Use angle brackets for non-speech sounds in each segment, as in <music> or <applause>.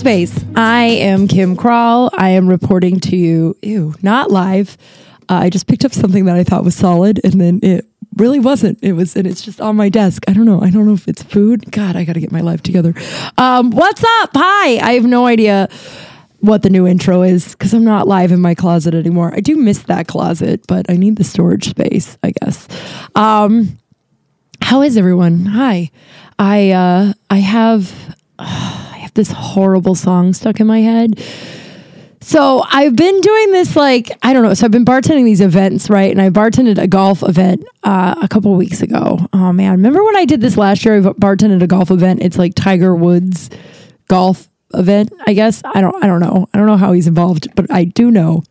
Space. I am Kim Crawl. I am reporting to you, ew, not live. Uh, I just picked up something that I thought was solid and then it really wasn't. It was, and it's just on my desk. I don't know. I don't know if it's food. God, I got to get my life together. Um, what's up? Hi. I have no idea what the new intro is because I'm not live in my closet anymore. I do miss that closet, but I need the storage space, I guess. Um, how is everyone? Hi. I uh, I have <sighs> I have this horrible song stuck in my head. So I've been doing this like I don't know. So I've been bartending these events, right? And I bartended a golf event uh, a couple weeks ago. Oh man, remember when I did this last year? I bartended a golf event. It's like Tiger Woods golf event. I guess I don't. I don't know. I don't know how he's involved, but I do know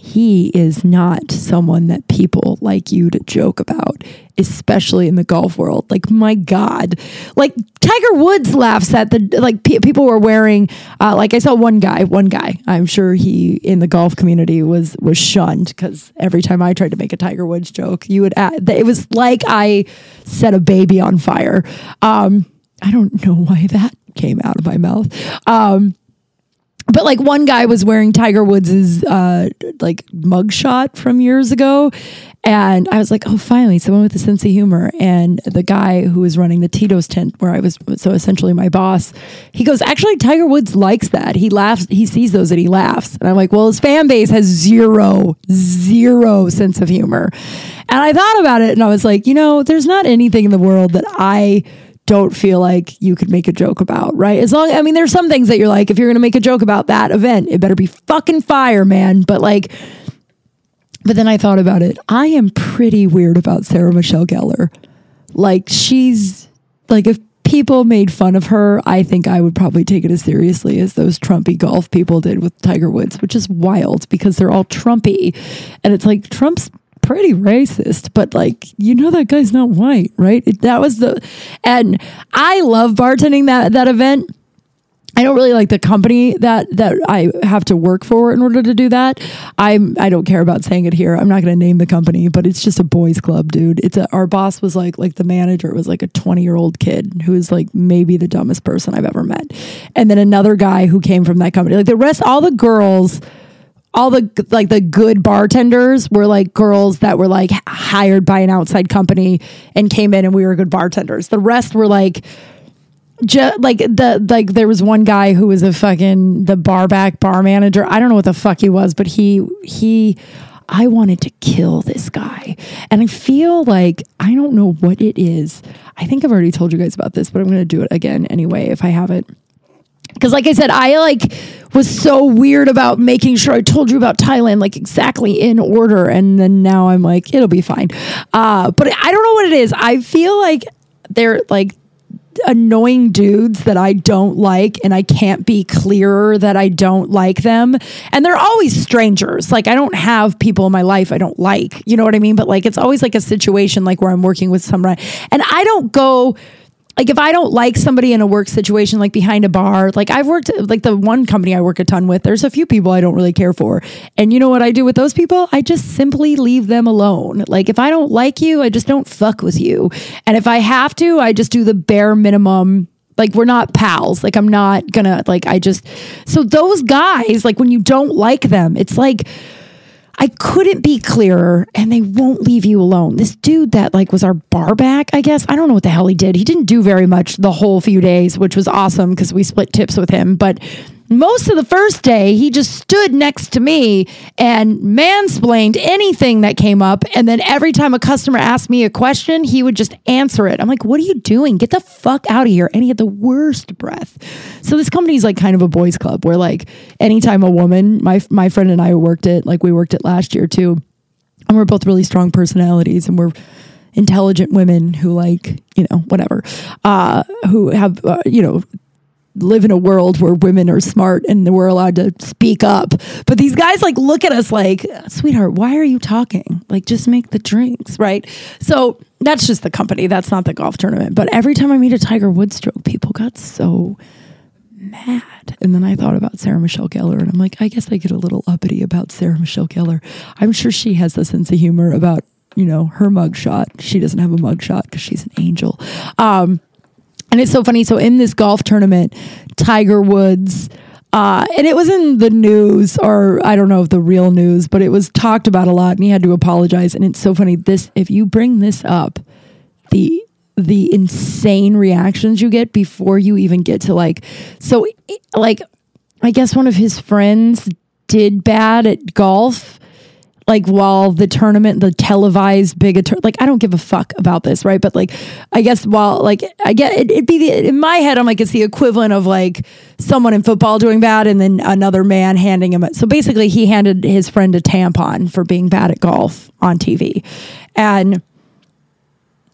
he is not someone that people like you to joke about, especially in the golf world. Like, my God, like Tiger Woods laughs at the like pe- people were wearing. Uh, like I saw one guy, one guy. I'm sure he in the golf community was was shunned because every time I tried to make a Tiger Woods joke, you would add, that it was like I set a baby on fire. Um, I don't know why that came out of my mouth. Um, but like one guy was wearing Tiger Woods's uh, like mugshot from years ago, and I was like, oh, finally, someone with a sense of humor. And the guy who was running the Tito's tent, where I was, so essentially my boss, he goes, actually, Tiger Woods likes that. He laughs, he sees those and he laughs. And I'm like, well, his fan base has zero, zero sense of humor. And I thought about it, and I was like, you know, there's not anything in the world that I don't feel like you could make a joke about, right? As long, I mean, there's some things that you're like, if you're going to make a joke about that event, it better be fucking fire, man. But like, but then I thought about it. I am pretty weird about Sarah Michelle Gellar. Like, she's like, if people made fun of her, I think I would probably take it as seriously as those Trumpy golf people did with Tiger Woods, which is wild because they're all Trumpy. And it's like, Trump's pretty racist, but like, you know, that guy's not white, right? That was the, and I love bartending that, that event. I don't really like the company that that I have to work for in order to do that. I'm I don't care about saying it here. I'm not going to name the company, but it's just a boys club, dude. It's a, our boss was like like the manager was like a 20 year old kid who is like maybe the dumbest person I've ever met, and then another guy who came from that company. Like the rest, all the girls all the like the good bartenders were like girls that were like hired by an outside company and came in and we were good bartenders. The rest were like just like the like there was one guy who was a fucking the bar back bar manager. I don't know what the fuck he was, but he he I wanted to kill this guy. And I feel like I don't know what it is. I think I've already told you guys about this, but I'm going to do it again anyway if I haven't. Because, like I said, I like was so weird about making sure I told you about Thailand like exactly in order, and then now I'm like, it'll be fine. Uh, but I don't know what it is. I feel like they're like annoying dudes that I don't like, and I can't be clearer that I don't like them. And they're always strangers. Like, I don't have people in my life I don't like. You know what I mean? But like, it's always like a situation like where I'm working with someone, and I don't go like if I don't like somebody in a work situation, like behind a bar, like I've worked like the one company I work a ton with, there's a few people I don't really care for. And you know what I do with those people? I just simply leave them alone. Like if I don't like you, I just don't fuck with you. And if I have to, I just do the bare minimum like we're not pals like i'm not gonna like i just so those guys like when you don't like them it's like I couldn't be clearer and they won't leave you alone. This dude that like was our bar back, I guess. I don't know what the hell he did. He didn't do very much the whole few days, which was awesome because we split tips with him, but most of the first day, he just stood next to me and mansplained anything that came up. And then every time a customer asked me a question, he would just answer it. I'm like, what are you doing? Get the fuck out of here. And he had the worst breath. So this company is like kind of a boys club where like anytime a woman, my my friend and I worked it, like we worked it last year too. And we're both really strong personalities and we're intelligent women who like, you know, whatever, uh, who have, uh, you know, live in a world where women are smart and we're allowed to speak up. But these guys like look at us like, sweetheart, why are you talking? Like, just make the drinks, right? So that's just the company. That's not the golf tournament. But every time I meet a Tiger Woods stroke, people got so mad. And then I thought about Sarah Michelle Gellar and I'm like, I guess I get a little uppity about Sarah Michelle Gellar. I'm sure she has a sense of humor about, you know, her mugshot. She doesn't have a mugshot because she's an angel. Um, and it's so funny. So in this golf tournament, Tiger Woods Uh, and it was in the news, or I don't know if the real news, but it was talked about a lot, and he had to apologize. And it's so funny. This, if you bring this up, the the insane reactions you get before you even get to like, so like, I guess one of his friends did bad at golf like while the tournament, the televised big, like I don't give a fuck about this, right? But like, I guess while like I get it, would be the, in my head, I'm like it's the equivalent of like someone in football doing bad and then another man handing him. So basically, he handed his friend a tampon for being bad at golf on TV, and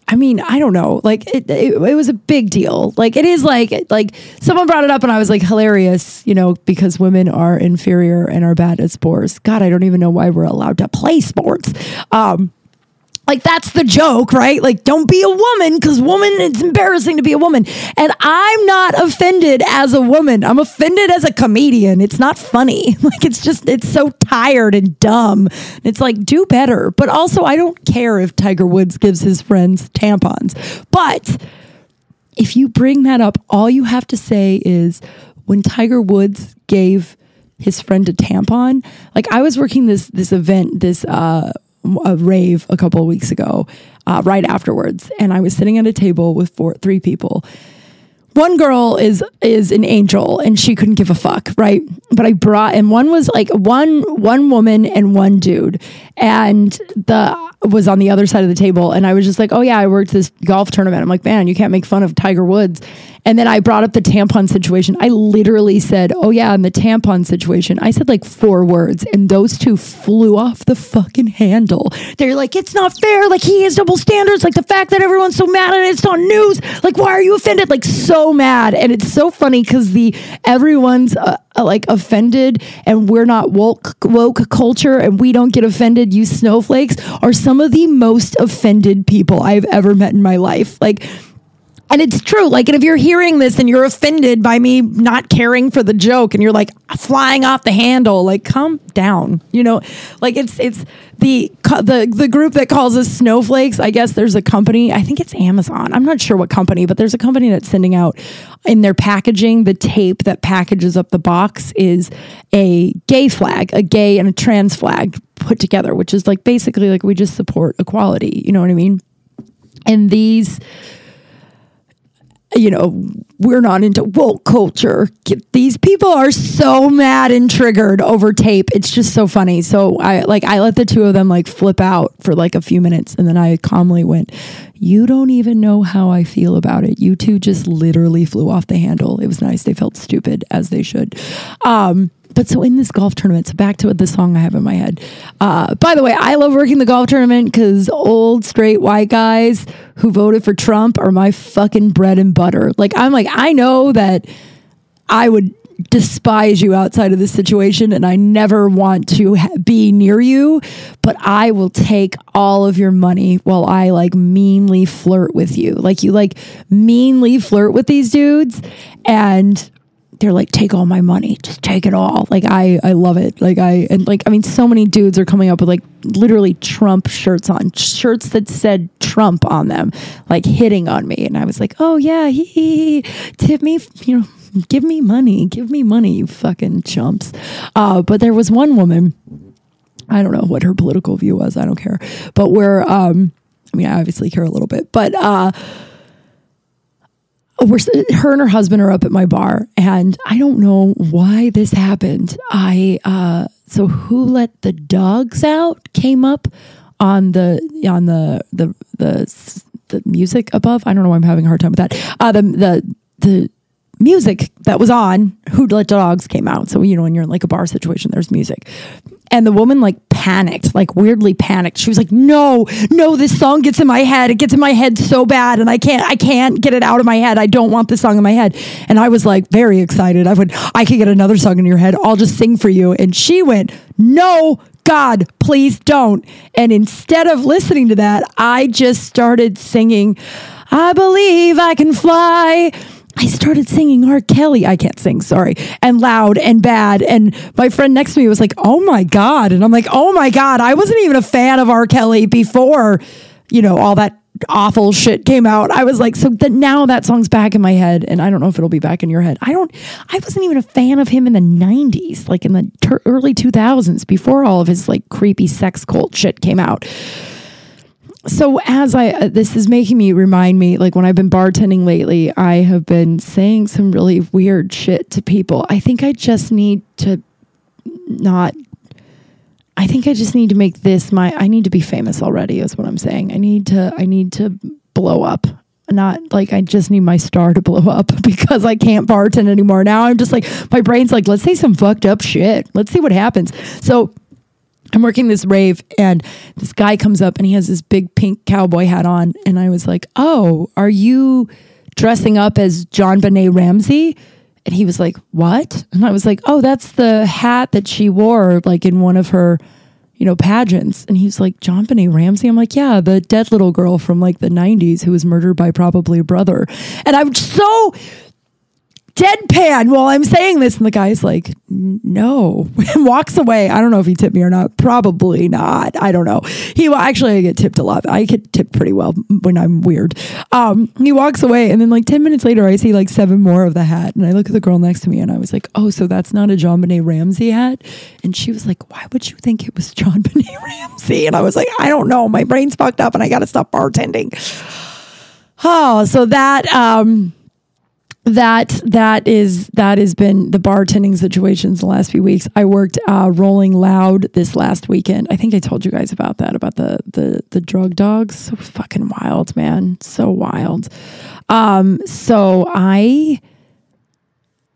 I mean, I don't know. Like it, it, it, was a big deal. Like it is like like someone brought it up and I was like hilarious, you know, because women are inferior and are bad at sports. God, I don't even know why we're allowed to play sports. Um, like that's the joke, right? Like don't be a woman because woman it's embarrassing to be a woman. And I'm not offended as a woman. I'm offended as a comedian. It's not funny. <laughs> Like it's just it's so tired and dumb. It's like do better. But also I don't care if Tiger Woods gives his friends tampons. But if you bring that up, all you have to say is when Tiger Woods gave his friend a tampon, like I was working this this event, this uh a rave a couple of weeks ago, uh, right afterwards, and I was sitting at a table with four, three people. One girl is is an angel, and she couldn't give a fuck, right? But I brought, and one was like one one woman and one dude, and the was on the other side of the table, and I was just like, oh yeah, I worked this golf tournament. I'm like, man, you can't make fun of Tiger Woods. And then I brought up the tampon situation. I literally said, Oh, yeah, in the tampon situation. I said like four words, and those two flew off the fucking handle. They're like, It's not fair. Like, he has double standards. Like, the fact that everyone's so mad it, it's on news. Like, why are you offended? Like, so mad. And it's so funny because the everyone's uh, uh, like offended and we're not woke, woke culture and we don't get offended, you snowflakes, are some of the most offended people I've ever met in my life. Like, and it's true. Like, and if you're hearing this and you're offended by me not caring for the joke and you're like flying off the handle, like, calm down. You know, like it's, it's the, the, the group that calls us snowflakes. I guess there's a company, I think it's Amazon. I'm not sure what company, but there's a company that's sending out in their packaging, the tape that packages up the box is a gay flag, a gay and a trans flag put together, which is like basically like we just support equality. You know what I mean? And these, you know, we're not into woke culture. These people are so mad and triggered over tape. It's just so funny. So I like I let the two of them like flip out for like a few minutes and then I calmly went, "You don't even know how I feel about it. You two just literally flew off the handle. It was nice. They felt stupid as they should." Um but so in this golf tournament, so back to the song I have in my head. Uh, by the way, I love working the golf tournament because old straight white guys who voted for Trump are my fucking bread and butter. Like I'm like I know that I would despise you outside of this situation and I never want to ha- be near you, but I will take all of your money while I like meanly flirt with you. Like you like meanly flirt with these dudes and they're like take all my money. Just take it all. Like i i love it. Like i and like i mean so many dudes are coming up with like literally trump shirts on shirts that said trump on them like hitting on me. And i was like oh yeah he, he, tip me you know give me money. Give me money you fucking chumps. Uh, but there was one woman i don't know what her political view was i don't care but where um i mean i obviously care a little bit but uh we're her and her husband are up at my bar and i don't know why this happened. I uh so who let the dogs out came up on the on the the the the music above? I don't know why i'm having a hard time with that. Uh the the the music that was on who let dogs came out. So you know when you're in like a bar situation there's music and the woman like panicked, like weirdly panicked. She was like, "No, no, this song gets in my head. It gets in my head so bad, and I can't, I can't get it out of my head. I don't want this song in my head." And I was like, very excited. I went, "I could get another song in your head. I'll just sing for you." And she went, "No, God, please don't." And instead of listening to that, I just started singing, "I believe I can fly." I started singing R. Kelly. I can't sing, sorry, and loud and bad. And my friend next to me was like, oh my God. And I'm like, oh my God, I wasn't even a fan of R. Kelly before, you know, all that awful shit came out. I was like, so that now that song's back in my head, and I don't know if it'll be back in your head. I don't. I wasn't even a fan of him in the '90s, like in the ter- early 2000s, before all of his like creepy sex cult shit came out. So as I, uh, this is making me remind me, like when I've been bartending lately, I have been saying some really weird shit to people. I think I just need to not I think I just need to make this my I need to be famous already is what I'm saying. I need to I need to blow up. Not like I just need my star to blow up <laughs> because I can't bartend anymore. Now I'm just like my brain's like, let's say some fucked up shit. Let's see what happens. So I'm working this rave and this guy comes up and he has this big pink cowboy hat on and I was like, "Oh, are you dressing up as John JonBenét Ramsey?" And he was like, What? And I was like, Oh, that's the hat that she wore like in one of her, you know, pageants. And he's like, John JonBenét Ramsey? I'm like, Yeah, the dead little girl from like the 90s who was murdered by probably a brother. And I'm so deadpan while I'm saying this. And the guy's like, no, <laughs> and walks away. I don't know if he tipped me or not. Probably not. I don't know. He actually, I get tipped a lot. I get tipped pretty well when I'm weird. Um, he walks away. And then like 10 minutes later, I see like seven more of the hat. And I look at the girl next to me and I was like, oh, so that's not a JonBenét Ramsey hat? And she was like, why would you think it was JonBenét <laughs> Ramsey? And I was like, I don't know. My brain's fucked up and I got to stop bartending. <sighs> Oh, so that, um, that that is that has been the bartending situations the last few weeks. I worked uh, Rolling Loud this last weekend. I think I told you guys about that about the the the drug dogs. So fucking wild, man. So wild. Um, so I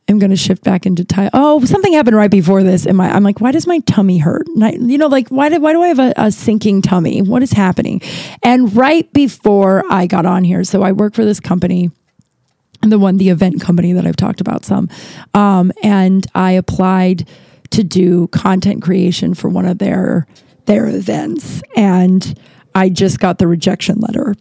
am going to shift back into Thai. Oh, something happened right before this. And my, I'm like, why does my tummy hurt? I, you know, like, why, did, why do I have a, a, sinking tummy? What is happening? And right before I got on here, so I work for this company the one, the event company that I've talked about some. Um, and I applied to do content creation for one of their their events, and I just got the rejection letter.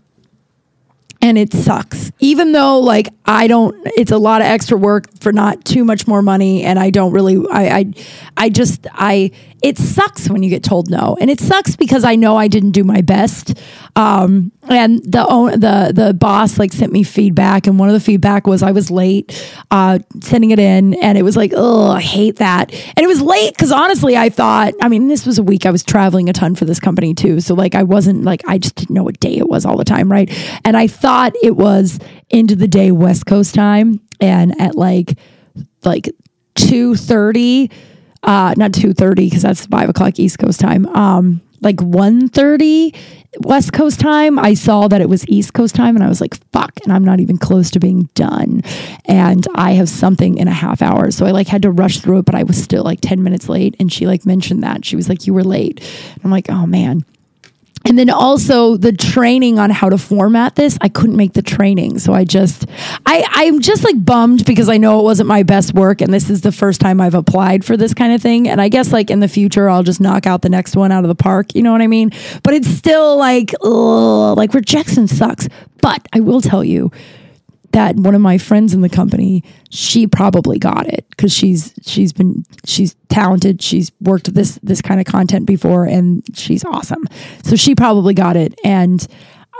And it sucks. Even though like I don't it's a lot of extra work for not too much more money and I don't really I I, I just I it sucks when you get told no, and it sucks because I know I didn't do my best. Um, and the the the boss like sent me feedback, and one of the feedback was I was late uh, sending it in, and it was like, oh, I hate that. And it was late because honestly, I thought, I mean, this was a week I was traveling a ton for this company too, so like I wasn't like I just didn't know what day it was all the time, right? And I thought it was into the day West Coast time, and at like like two thirty uh, not 2.30 because that's 5 o'clock east coast time. Um, like 1.30 west coast time i saw that it was east coast time and i was like fuck and i'm not even close to being done. And i have something in a half hour so i like had to rush through it but i was still like 10 minutes late and she like mentioned that. She was like you were late. And i'm like oh man and then also the training on how to format this i couldn't make the training. So i just i i'm just like bummed because i know it wasn't my best work and this is the first time i've applied for this kind of thing. And i guess like in the future i'll just knock out the next one out of the park. You know what i mean? But it's still like ugh, like rejection sucks. But i will tell you that one of my friends in the company, she probably got it because she's she's been she's talented. She's worked this this kind of content before, and she's awesome. So she probably got it, and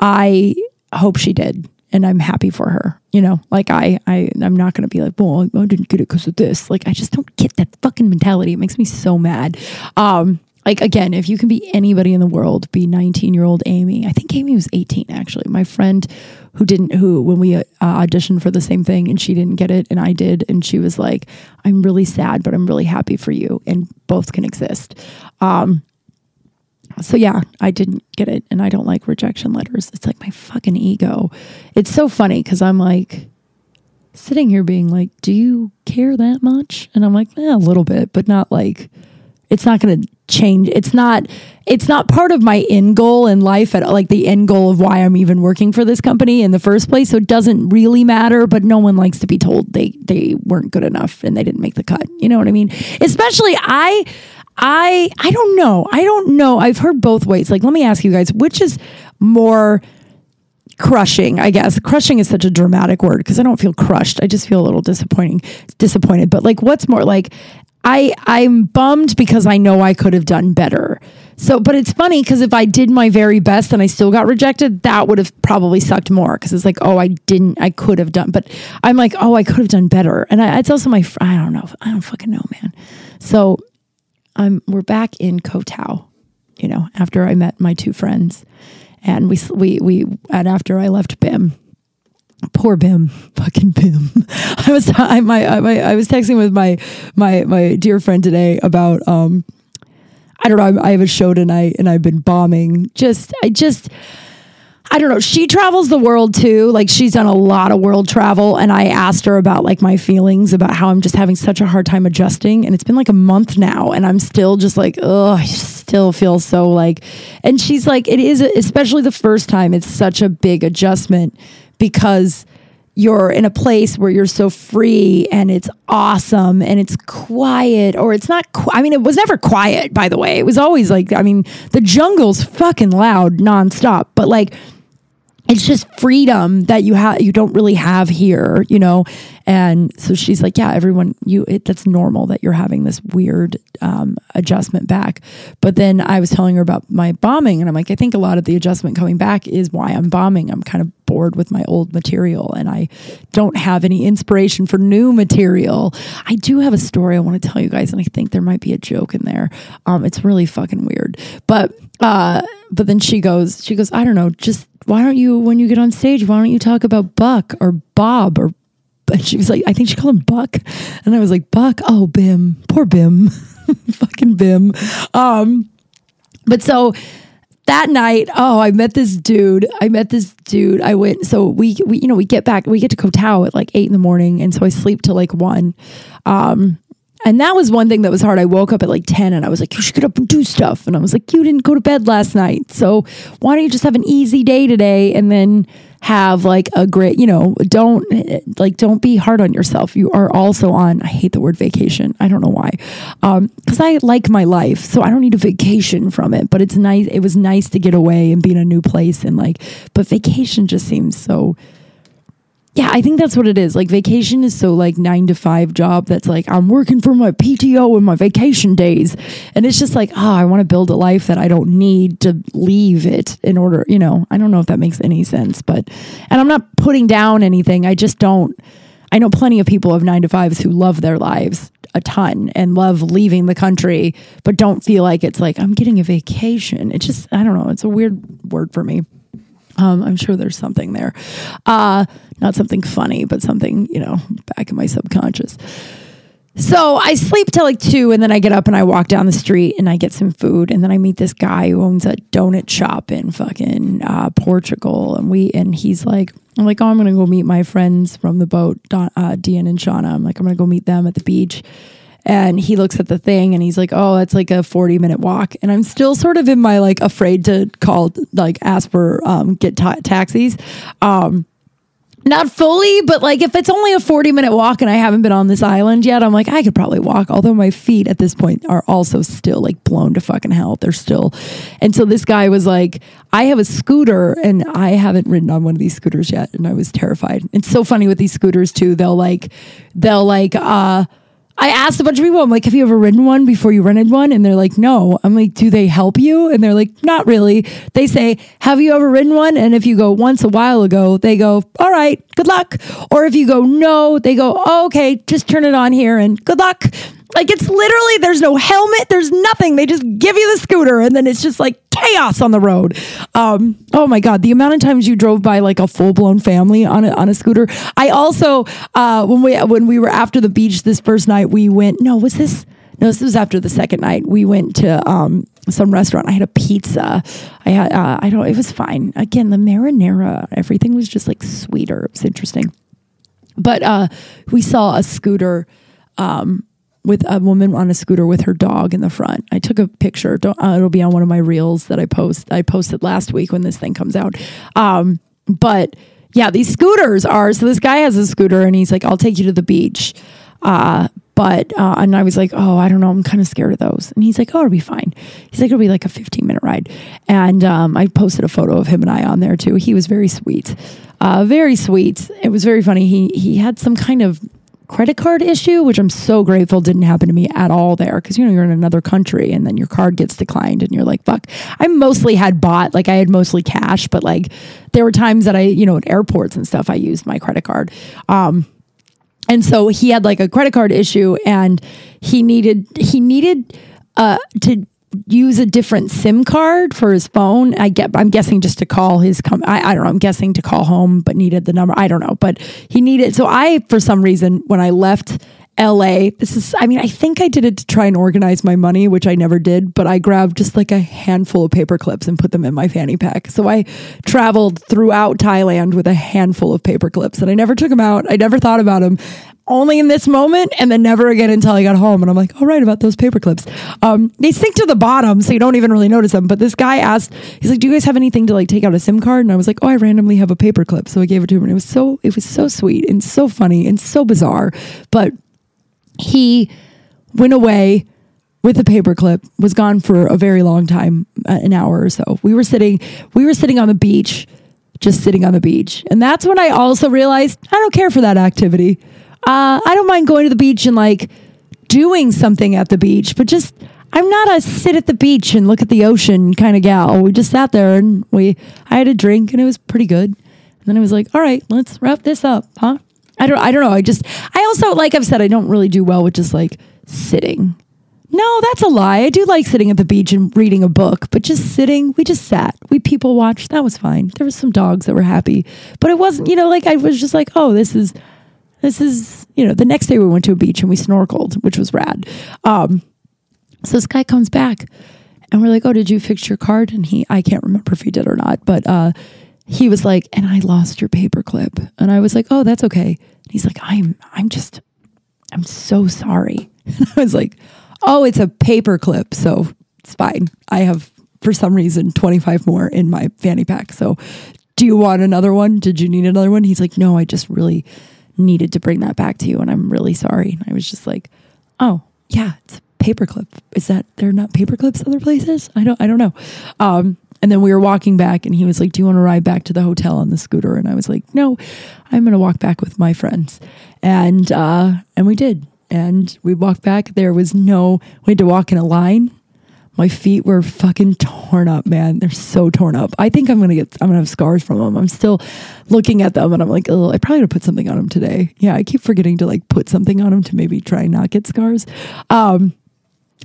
I hope she did, and I'm happy for her. You know, like I I I'm not gonna be like, well, I didn't get it because of this. Like I just don't get that fucking mentality. It makes me so mad. Um, like again, if you can be anybody in the world, be 19 year old Amy. I think Amy was 18 actually. My friend who didn't who when we uh, auditioned for the same thing and she didn't get it and I did and she was like, "I'm really sad, but I'm really happy for you, and both can exist." Um, so yeah, I didn't get it, and I don't like rejection letters. It's like my fucking ego. It's so funny because I'm like sitting here being like, "Do you care that much?" And I'm like, eh, "A little bit, but not like." It's not going to change. It's not it's not part of my end goal in life at like the end goal of why I'm even working for this company in the first place. So it doesn't really matter but no one likes to be told they they weren't good enough and they didn't make the cut. You know what I mean? Especially I I I don't know. I don't know. I've heard both ways. Like let me ask you guys which is more crushing i guess? Crushing is such a dramatic word because i don't feel crushed. I just feel a little disappointing disappointed. But like what's more like I I'm bummed because I know I could have done better. So, but it's funny because if I did my very best and I still got rejected, that would have probably sucked more because it's like, oh, I didn't, I could have done, but I'm like, oh, I could have done better. And I, it's also my, I don't know, I don't fucking know, man. So, I'm we're back in Koh you know, after I met my two friends, and we we we and after I left Bim, poor Bim, fucking Bim. <laughs> I was I my, my I was texting with my my my dear friend today about um I don't know I have a show tonight and I've been bombing. Just I just I don't know. She travels the world too. Like she's done a lot of world travel. And I asked her about like my feelings about how I'm just having such a hard time adjusting. And it's been like a month now. And I'm still just like, oh, I still feel so like, and she's like, it is, especially the first time, it's such a big adjustment because you're in a place where you're so free and it's awesome and it's quiet or it's not qu- I mean it was never quiet by the way. It was always like I mean the jungle's fucking loud nonstop but like it's just freedom that you have you don't really have here you know? And so she's like yeah everyone you it, that's normal that you're having this weird um, adjustment back. But then i was telling her about my bombing and i'm like i think a lot of the adjustment coming back is why i'm bombing. I'm kind of bored with my old material and i don't have any inspiration for new material. I do have a story i want to tell you guys and i think there might be a joke in there. Um, it's really fucking weird. But uh, but then she goes she goes i don't know just why don't you, when you get on stage, why don't you talk about Buck or Bob or, and she was like, I think she called him Buck. And I was like, Buck, oh, Bim, poor Bim, <laughs> fucking Bim. Um, but so that night, oh, I met this dude. I met this dude. I went, so we, we, you know, we get back, we get to Koh Tao at like eight in the morning. And so I sleep till like one. Um, and that was one thing that was hard. I woke up at like 10 and I was like, you should get up and do stuff. And I was like, you didn't go to bed last night. So why don't you just have an easy day today and then have like a great, you know, don't like, don't be hard on yourself. You are also on, I hate the word vacation. I don't know why. Um, cause I like my life. So I don't need a vacation from it, but it's nice. It was nice to get away and be in a new place and like, but vacation just seems so, yeah, I think that's what it is. Like vacation is so like nine to five job that's like I'm working for my PTO and my vacation days. And it's just like, oh, I want to build a life that I don't need to leave it in order, you know. I don't know if that makes any sense, but and I'm not putting down anything. I just don't I know plenty of people of nine to fives who love their lives a ton and love leaving the country, but don't feel like it's like I'm getting a vacation. It just I don't know, it's a weird word for me. Um, I'm sure there's something there. Uh, not something funny, but something, you know, back in my subconscious. So I sleep till like two, and then I get up and I walk down the street and I get some food, and then I meet this guy who owns a donut shop in fucking uh, Portugal, and we and he's like, I'm like, oh, I'm gonna go meet my friends from the boat, Don, uh, Dean and Shauna. I'm like, I'm gonna go meet them at the beach, and he looks at the thing and he's like, "Oh, it's like a 40 minute walk." And I'm still sort of in my like afraid to call like ask for um get ta- taxis. Um not fully, but like if it's only a 40 minute walk and I haven't been on this island yet, I'm like, I could probably walk. Although my feet at this point are also still like blown to fucking hell. They're still. And so this guy was like, I have a scooter and I haven't ridden on one of these scooters yet. And I was terrified. It's so funny with these scooters too. They'll like, they'll like, uh, I asked a bunch of people, I'm like, have you ever ridden one before you rented one? And they're like, no. I'm like, do they help you? And they're like, not really. They say, have you ever ridden one? And if you go once a while ago, they go, all right, good luck. Or if you go, no, they go, oh, okay, just turn it on here and good luck. Like it's literally there's no helmet, there's nothing. They just give you the scooter and then it's just like chaos on the road. Um, oh my god, the amount of times you drove by like a full blown family on a on a scooter. I also uh, when we when we were after the beach this first night, we went. No, was this? No, this was after the second night. We went to um, some restaurant. I had a pizza. I had uh, I don't. It was fine. Again, the marinara. Everything was just like sweeter. It was interesting. But uh, we saw a scooter. Um, with a woman on a scooter with her dog in the front. I took a picture. Uh, it'll be on one of my reels that I post. I posted last week when this thing comes out. Um, but yeah, these scooters are. So this guy has a scooter and he's like, "I'll take you to the beach." Uh, but uh, and I was like, "Oh, I don't know. I'm kind of scared of those." And he's like, "Oh, it'll be fine." He's like, "It'll be like a 15 minute ride." And um, I posted a photo of him and I on there too. He was very sweet, uh, very sweet. It was very funny. He he had some kind of credit card issue, which I'm so grateful didn't happen to me at all there because you know you're in another country and then your card gets declined and you're like fuck. I mostly had bought like I had mostly cash, but like there were times that I you know at airports and stuff I used my credit card. Um, and so he had like a credit card issue and he needed he needed uh, to use a different SIM card for his phone. I get, I'm guessing just to call his, com- I, I don't know, I'm guessing to call home, but needed the number. I don't know, but he needed, so I, for some reason, when I left LA, this is, I mean, I think I did it to try and organize my money, which I never did, but I grabbed just like a handful of paper clips and put them in my fanny pack. So I traveled throughout Thailand with a handful of paper clips and I never took them out. I never thought about them only in this moment and then never again until I got home. And I'm like, all right, about those paper clips. Um, they sink to the bottom, so you don't even really notice them. But this guy asked, he's like, do you guys have anything to like take out a SIM card? And I was like, oh, I randomly have a paper clip. So I gave it to him. And it was so, it was so sweet and so funny and so bizarre. But he went away with the paperclip was gone for a very long time uh, an hour or so we were sitting we were sitting on the beach just sitting on the beach and that's when i also realized i don't care for that activity uh, I don't mind going to the beach and like doing something at the beach, but just I'm not a sit at the beach and look at the ocean kind of gal. We just sat there and we I had a drink and it was pretty good. And then I was like, all right, let's wrap this up, huh? I don't I don't know. I just I also like I've said I don't really do well with just like sitting. No, that's a lie. I do like sitting at the beach and reading a book, but just sitting, we just sat. We people watched. That was fine. There were some dogs that were happy, but it wasn't, you know, like I was just like, oh, this is this is, you know, the next day we went to a beach and we snorkeled, which was rad. Um, so this guy comes back and we're like, oh, did you fix your card? And he, I can't remember if he did or not, but uh, he was like, and I lost your paperclip. And I was like, oh, that's okay. And he's like, I'm, I'm just, I'm so sorry. <laughs> And I was like, oh, it's a paperclip. So it's fine. I have, for some reason, 25 more in my fanny pack. So do you want another one? Did you need another one? He's like, no, I just really, needed to bring that back to you and I'm really sorry. And I was just like, oh, yeah, it's paperclip. Is that they're not paperclips other places? I don't I don't know. Um, and then we were walking back and he was like, "Do you want to ride back to the hotel on the scooter?" And I was like, "No, I'm going to walk back with my friends." And uh and we did. And we walked back. There was no we had to walk in a line my feet were fucking torn up, man. They're so torn up. I think I'm gonna get, I'm gonna have scars from them. I'm still looking at them and I'm like, oh, I probably gonna put something on them today. Yeah, I keep forgetting to like put something on them to maybe try and not get scars. Um,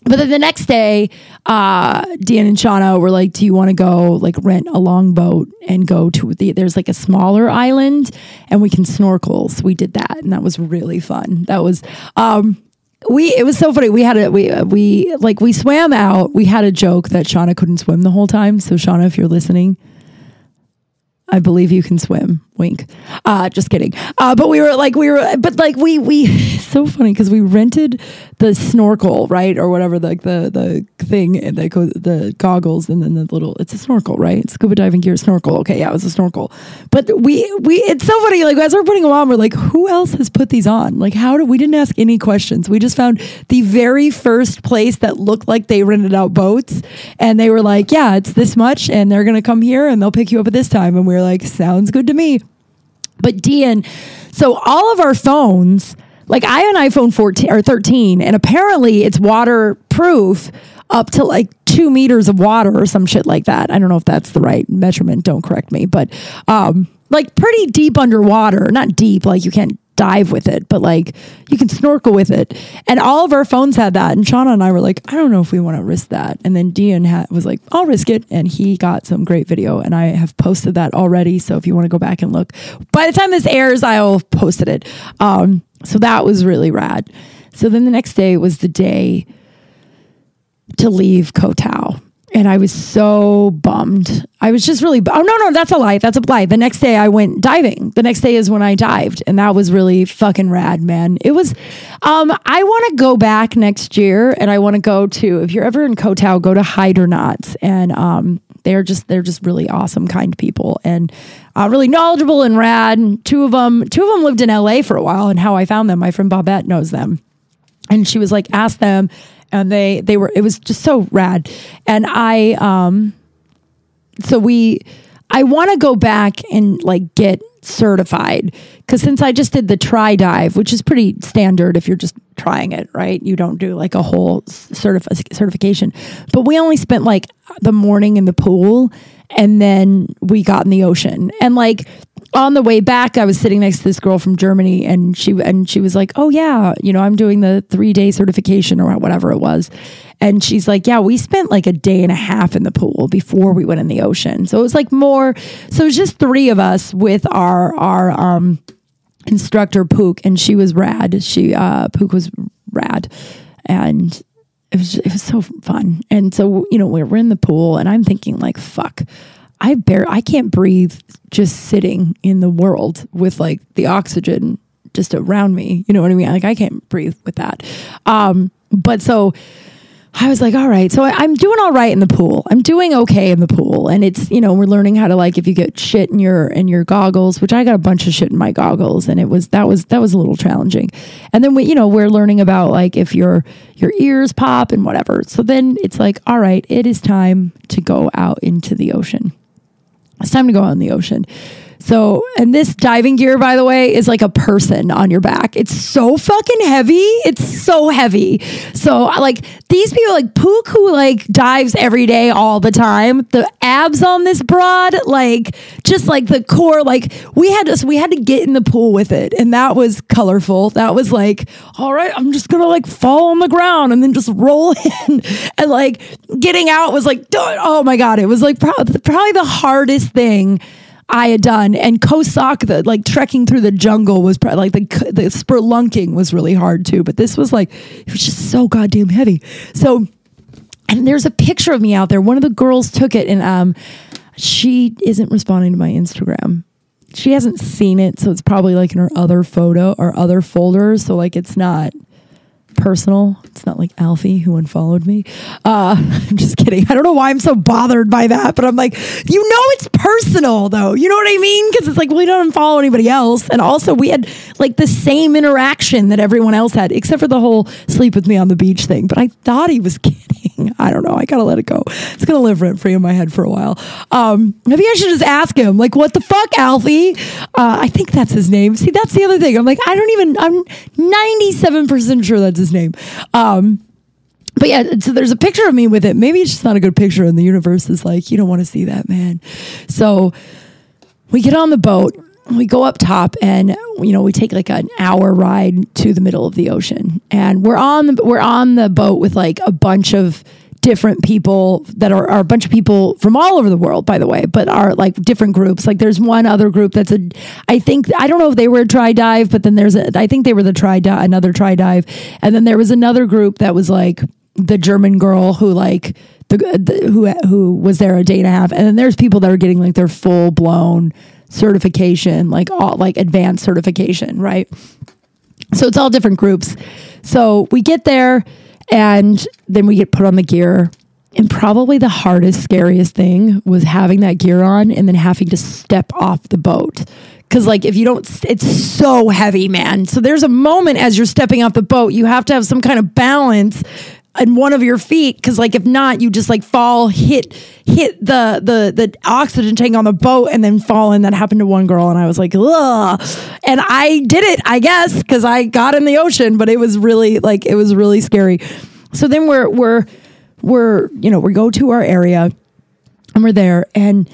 but then the next day, uh, Dan and Shauna were like, "Do you want to go like rent a longboat and go to the? There's like a smaller island, and we can snorkel." So we did that, and that was really fun. That was um, we it was so funny. We had a we we like we swam out. We had a joke that Shauna couldn't swim the whole time. So Shauna, if you're listening, I believe you can swim. Wink. Uh, just kidding. Uh, but we were like, we were, but like we, we, <laughs> so funny because we rented the snorkel, right? Or whatever, like the, the thing, and they go, the goggles and then the little, it's a snorkel, right? Scuba diving gear, snorkel. Okay. Yeah, it was a snorkel. But we, we, it's so funny. Like as we're putting them on, we're like, who else has put these on? Like, how do we didn't ask any questions? We just found the very first place that looked like they rented out boats. And they were like, yeah, it's this much. And they're to come here and they'll pick you up at this time. And we are like, sounds good to me. But Dean, so all of our phones, like I have an iPhone 14 or 13, and apparently it's waterproof up to like two meters of water or some shit like that. I don't know if that's the right measurement. Don't correct me, but um, like pretty deep underwater. Not deep, like you can't dive with it, but like you can snorkel with it. And all of our phones had that. And Shauna and I were like, I don't know if we want to risk that. And then Dean had, was like, I'll risk it. And he got some great video. And I have posted that already. So if you want to go back and look, by the time this airs, I'll have posted it. Um, so that was really rad. So then the next day was the day to leave Koh and I was so bummed. I was just really, oh no, no, that's a lie. That's a lie. The next day I went diving. The next day is when I dived, and that was really fucking rad, man. It was, um, I want to go back next year and I want to go to, if you're ever in Koh go to Hydronauts. And, um, they're just, they're just really awesome, kind people and uh, really knowledgeable and rad. Two of them, two of them lived in LA for a while and how I found them, my friend Bobette knows them. And she was like, ask them and they they were it was just so rad. And i um so we I want to go back and like get certified because since I just did the try dive, which is pretty standard if you're just trying it, right? You don't do like a whole certif- certification, but we only spent like the morning in the pool and then we got in the ocean. And like on the way back, I was sitting next to this girl from Germany, and she and she was like, "Oh yeah, you know, I'm doing the three day certification or whatever it was," and she's like, "Yeah, we spent like a day and a half in the pool before we went in the ocean, so it was like more. So it was just three of us with our our um, instructor Pook, and she was rad. She uh, Pook was rad, and." It was, it was so fun. And so, you know, we're, we're in the pool and I'm thinking like, fuck, I bear I can't breathe just sitting in the world with like the oxygen just around me. You know what I mean? Like I can't breathe with that. Um, but so I was like, all right, so I, am doing all right in the pool. I'm doing okay in the pool, and it's you know we're learning how to like if you get shit in your in your goggles, which I got a bunch of shit in my goggles, and it was that was that was a little challenging. And then we you know we're learning about like if your your ears pop and whatever. So then it's like, all right, it is time to go out into the ocean. It's time to go out in the ocean. So, and this diving gear, by the way, is like a person on your back. It's so fucking heavy. It's so heavy. So, like these people, like Pook, who like dives every day, all the time. The abs on this broad, like just like the core, like we had to, we had to get in the pool with it, and that was colorful. That was like, all right, I'm just gonna like fall on the ground and then just roll <laughs> in, and like getting out was like, oh my god, it was like probably the hardest thing I had done. And Khao Sok, the like trekking through the jungle was like the the spelunking was really hard too. But this was like it was just so goddamn heavy. So, and there's a picture of me out there. One of the girls took it, and um, she isn't responding to my Instagram. She hasn't seen it, so it's probably like in her other photo or other folders. So like it's not personal. It's not like Alfie who unfollowed me. Uh, <laughs> I'm just kidding. I don't know why I'm so bothered by that, but I'm like, you know, it's personal though. You know what I mean? Because it's like we don't unfollow anybody else, and also we had like the same interaction that everyone else had, except for the whole sleep with me on the beach thing. But I thought he was <laughs> kidding. I don't know. I gotta let it go. It's gonna live rent free in my head for a while. Um, maybe I should just ask him, like, what the fuck, Alfie? Uh, I think that's his name. See, that's the other thing. I'm like, I don't even. I'm 97 percent sure that's his name. Um, but yeah, so there's a picture of me with it. Maybe it's just not a good picture, and the universe is like, you don't want to see that, man. So we get on the boat, we go up top, and you know we take like an hour ride to the middle of the ocean, and we're on the we're on the boat with like a bunch of different people that are, are, a bunch of people from all over the world, by the way, but are like different groups. Like there's one other group that's a, I think, I don't know if they were a try dive, but then there's a, I think they were the try dive, another try dive. And then there was another group that was like the German girl who like, the, the who who was there a day and a half, and then there's people that are getting like their full blown certification, like all like advanced certification, right? So it's all different groups. So we get there and then we get put on the gear. And probably the hardest, scariest thing was having that gear on and then having to step off the boat. Cause like if you don't, it's so heavy, man. So there's a moment as you're stepping off the boat, you have to have some kind of balance in one of your feet because like if not you just like fall hit hit the the the oxygen tank on the boat and then fall and that happened to one girl and i was like Ugh. and i did it i guess because i got in the ocean but it was really like it was really scary so then we're we're we're you know we go to our area and we're there and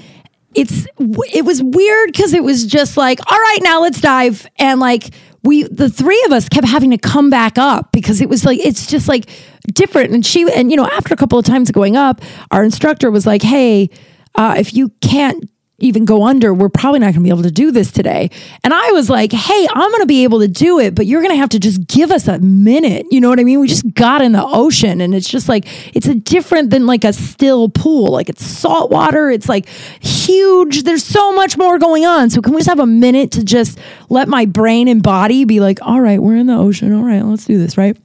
it's it was weird because it was just like all right now let's dive and like we the three of us kept having to come back up because it was like it's just like different and she and you know after a couple of times going up our instructor was like hey uh, if you can't even go under, we're probably not going to be able to do this today. And I was like, hey, I'm going to be able to do it, but you're going to have to just give us a minute. You know what I mean? We just got in the ocean and it's just like, it's a different than like a still pool. Like it's salt water. It's like huge. There's so much more going on. So can we just have a minute to just let my brain and body be like, all right, we're in the ocean. All right, let's do this. Right.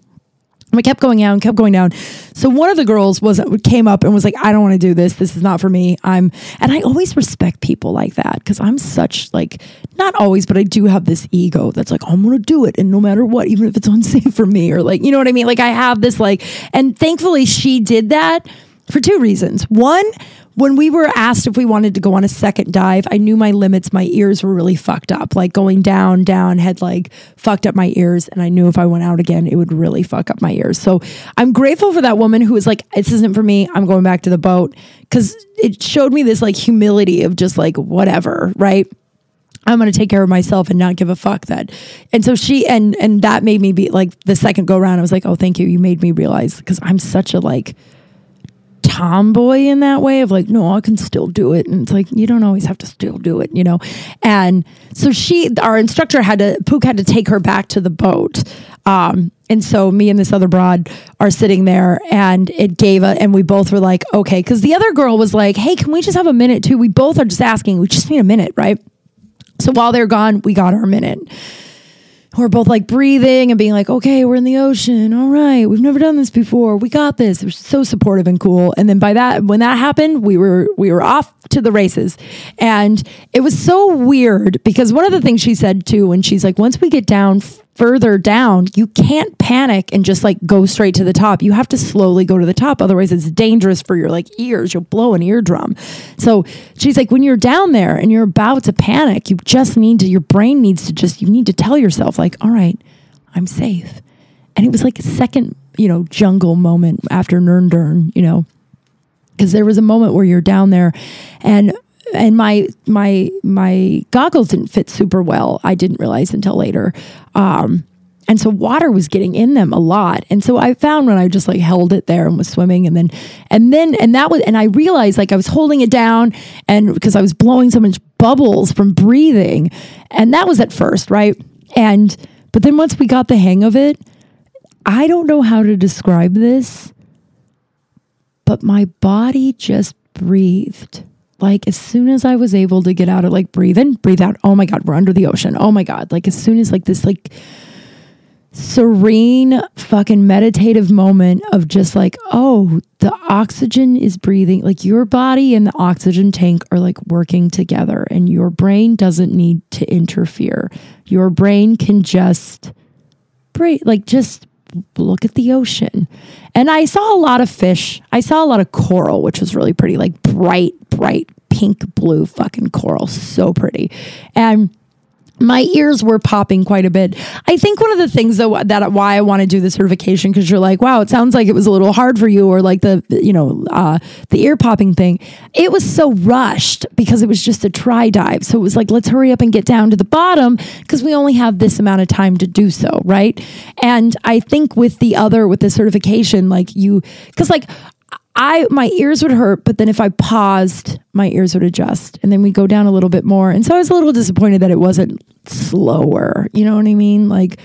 And we kept going down, kept going down. So one of the girls was came up and was like, "I don't want to do this. This is not for me." I'm, and I always respect people like that because I'm such like not always, but I do have this ego that's like, "I'm gonna do it," and no matter what, even if it's <laughs> unsafe for me or like, you know what I mean? Like I have this like, and thankfully she did that for two reasons. One when we were asked if we wanted to go on a second dive, I knew my limits. My ears were really fucked up. Like going down, down had like fucked up my ears. And I knew if I went out again, it would really fuck up my ears. So I'm grateful for that woman who was like, this isn't for me. I'm going back to the boat. Cause it showed me this like humility of just like, whatever, right? I'm going to take care of myself and not give a fuck that. And so she and and that made me be like the second go around I was like, "Oh, thank you. You made me realize cuz I'm such a like tomboy in that way of like, no, I can still do it. And it's like, you don't always have to still do it, you know? And so she, our instructor had to, Pook had to take her back to the boat. Um, and so me and this other broad are sitting there and it gave a, and we both were like, okay. Cause the other girl was like, hey, can we just have a minute too? We both are just asking, we just need a minute, right? So while they're gone, we got our minute we're both like breathing and being like, okay, we're in the ocean. All right. We've never done this before. We got this. It was so supportive and cool. And then by that, when that happened, we were, we were off to the races. And it was so weird because one of the things she said too, when she's like, once we get down further down, you can't panic and just like go straight to the top. You have to slowly go to the top. Otherwise, it's dangerous for your like ears. You'll blow an eardrum. So she's like, when you're down there and you're about to panic, you just need to, your brain needs to just, you need to tell yourself, like, all right, I'm safe. And it was like a second, you know, jungle moment after Nurndern, you know, because there was a moment where you're down there and and my my my goggles didn't fit super well. I didn't realize until later. Um, and so water was getting in them a lot. And so I found when I just like held it there and was swimming and then and then and that was and I realized like I was holding it down and because I was blowing so much bubbles from breathing. And that was at first, right? And but then once we got the hang of it, I don't know how to describe this, but my body just breathed like as soon as I was able to get out of like breathe in, breathe out. Oh my God, we're under the ocean. Oh my God. Like as soon as like this like serene fucking meditative moment of just like, oh, the oxygen is breathing. Like your body and the oxygen tank are like working together and your brain doesn't need to interfere. Your brain can just breathe, like just look at the ocean. And I saw a lot of fish. I saw a lot of coral, which was really pretty, like bright, bright pink blue fucking coral. So pretty. And my ears were popping quite a bit. I think one of the things though that why I want to do the certification because you're like, wow, it sounds like it was a little hard for you, or like the you know uh, the ear popping thing. It was so rushed because it was just a try dive, so it was like let's hurry up and get down to the bottom because we only have this amount of time to do so, right? And I think with the other with the certification, like you, because like I my ears would hurt, but then if I paused, my ears would adjust, and then we go down a little bit more. And so I was a little disappointed that it wasn't slower. You know what I mean? Like,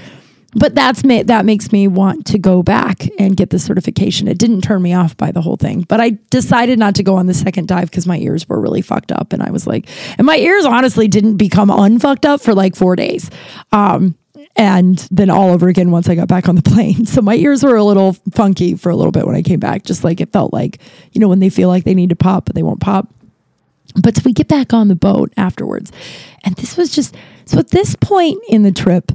but that's me. That makes me want to go back and get the certification. It didn't turn me off by the whole thing, but I decided not to go on the second dive because my ears were really fucked up, and I was like, and my ears honestly didn't become unfucked up for like four days. Um, and then all over again once I got back on the <laughs> plane. So my ears were a little funky for a little bit when I came back, just like it felt like, you know, when they feel like they need to pop, but they won't pop. But so we get back on the boat afterwards. And this was just so at this point in the trip,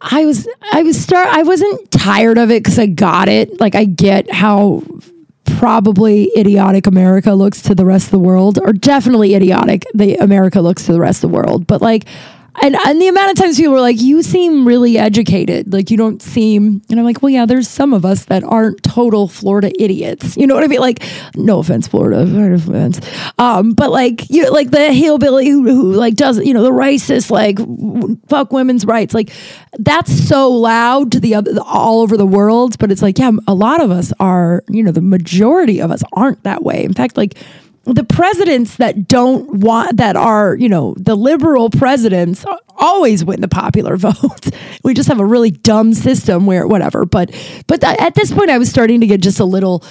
I was I was start I wasn't tired of it because I got it. Like I get how probably idiotic America looks to the rest of the world, or definitely idiotic the America looks to the rest of the world. But like and and the amount of times people were like, "You seem really educated. Like you don't seem." And I'm like, "Well, yeah, there's some of us that aren't total Florida idiots. You know what I mean? Like, no offense, Florida, no offense, um, but like you, like the hillbilly who, who like does you know the racist like fuck women's rights. Like that's so loud to the other all over the world. But it's like, yeah, a lot of us are. You know, the majority of us aren't that way. In fact, like the presidents that don't want that are you know the liberal presidents always win the popular <laughs> vote. We just have a really dumb system where whatever. But but at this point i was starting to get just a little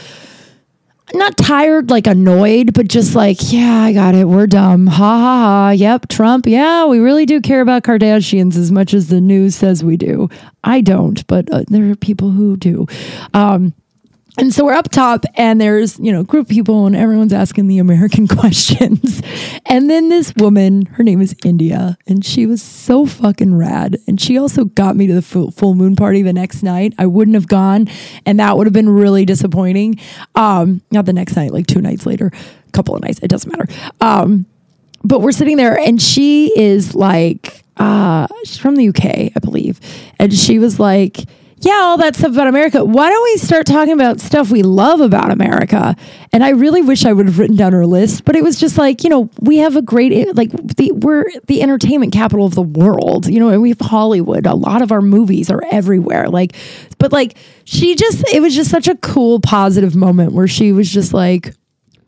not tired like annoyed but just like yeah i got it. We're dumb. Ha ha ha. Yep trump. Yeah we really do care about kardashians as much as the news says we do. I don't but uh, there are people who do. Um, and so we're up top and there's, you know, group people and everyone's asking the American <laughs> questions. and then this woman, her name is India, and she was so fucking rad. And she also got me to the full, moon party the next night. I wouldn't have gone, and that would have been really disappointing. Um, not the next night, like two nights later a couple of nights. It doesn't matter. Um, but we're sitting there and she is like, uh, she's from the UK, I believe. And she was like, yeah, all that stuff about America. Why don't we start talking about stuff we love about America? And I really wish I would have written down her list, but it was just like, you know, we have a great eh, like the we're the entertainment capital of the world. You know, and we have Hollywood. A lot of our movies are everywhere. Like, but like she just it was just such a cool positive moment where she was just like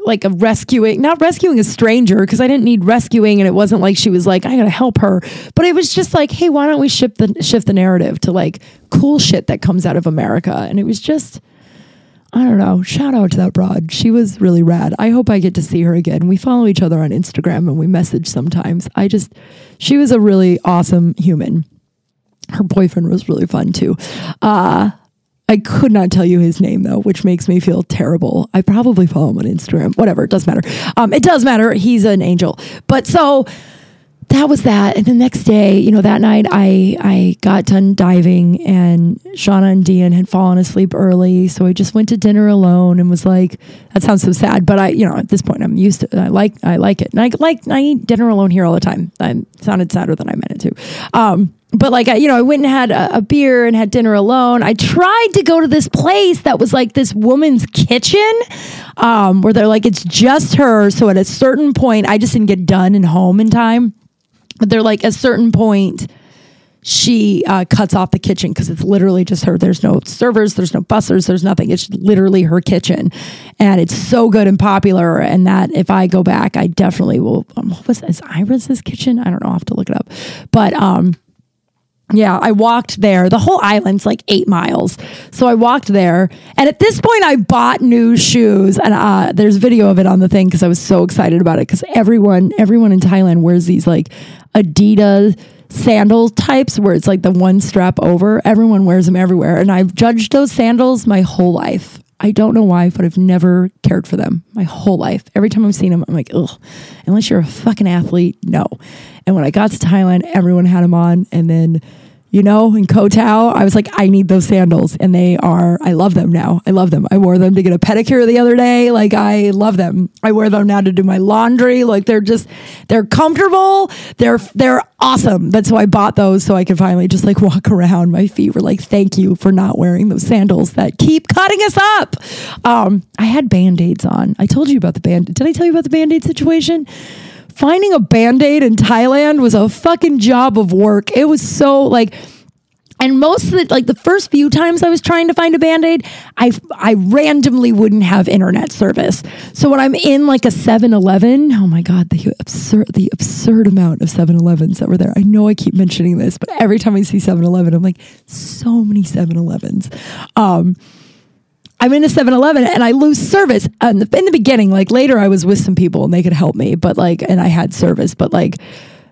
like a rescuing, not rescuing a stranger because I didn't need rescuing, and it wasn't like she was like I gotta help her, but it was just like, hey, why don't we shift the shift the narrative to like cool shit that comes out of America, and it was just. I don't know. Shout out to that broad. She was really rad. I hope I get to see her again. We follow each other on Instagram and we message sometimes. I just, she was a really awesome human. Her boyfriend was really fun too. Uh, I could not tell you his name though, which makes me feel terrible. I probably follow him on Instagram. Whatever, it doesn't matter. Um, it does matter. He's an angel. But so that was that. And the next day, you know, that night I I got done diving and Shauna and Dean had fallen asleep early. So I just went to dinner alone and was like, that sounds so sad. But I, you know, at this point I'm used to it. I like I like it. And I like I eat dinner alone here all the time. I sounded sadder than I meant it to. Um, but like I, you know, I went and had a, a, beer and had dinner alone. I tried to go to this place that was like this woman's kitchen, um, where they're like it's just her. So at a certain point, I just didn't get done and home in time. But they're like a certain point, she uh, cuts off the kitchen because it's literally just her. There's no servers, there's no bussers, there's nothing. It's literally her kitchen, and it's so good and popular. And that if I go back, I definitely will. Um, what was is Iris's kitchen? I don't know. I will have to look it up, but um yeah, I walked there. The whole island's like eight miles. So I walked there. And at this point, I bought new shoes. And uh, there's video of it on the thing because I was so excited about it. Because everyone, everyone in Thailand wears these like Adidas sandal types where it's like the one strap over. Everyone wears them everywhere. And I've judged those sandals my whole life. I don't know why, but I've never cared for them my whole life. Every time I've seen them, I'm like, ugh, unless you're a fucking athlete, no. And when I got to Thailand, everyone had them on. And then you know, in Koh I was like, I need those sandals. And they are, I love them now. I love them. I wore them to get a pedicure the other day. Like, I love them. I wear them now to do my laundry. Like, they're just, they're comfortable. They're, they're awesome. That's why I bought those so I could finally just like walk around. My feet were like, thank you for not wearing those sandals that keep cutting us up. Um, I had band aids on. I told you about the band. Did I tell you about the band aid situation? Finding a band-aid in Thailand was a fucking job of work. It was so like and most of the like the first few times I was trying to find a band-aid, I I randomly wouldn't have internet service. So when I'm in like a 7-Eleven, oh my god, the absurd the absurd amount of 7-Elevens that were there. I know I keep mentioning this, but every time I see 7-Eleven, I'm like, so many 7-Elevens. Um, I'm in a 7 Eleven and I lose service. And in the beginning, like later, I was with some people and they could help me, but like, and I had service, but like,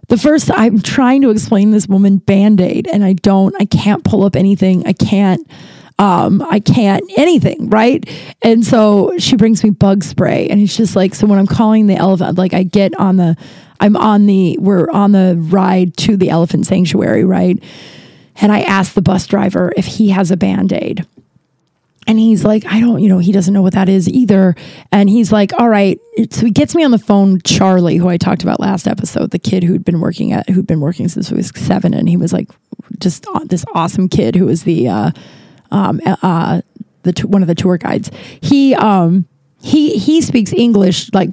the first I'm trying to explain this woman band-aid and I don't I can't pull up anything. I can't um I can't anything, right? And so she brings me bug spray and it's just like so when I'm calling the elephant like I get on the I'm on the we're on the ride to the elephant sanctuary, right? And I ask the bus driver if he has a band-aid and he's like, I don't, you know, he doesn't know what that is either. And he's like, all right. So he gets me on the phone, Charlie, who I talked about last episode, the kid who'd been working at, who'd been working since he was seven. And he was like, just this awesome kid who was the, uh, um, uh, the, one of the tour guides. He, um, he he speaks English like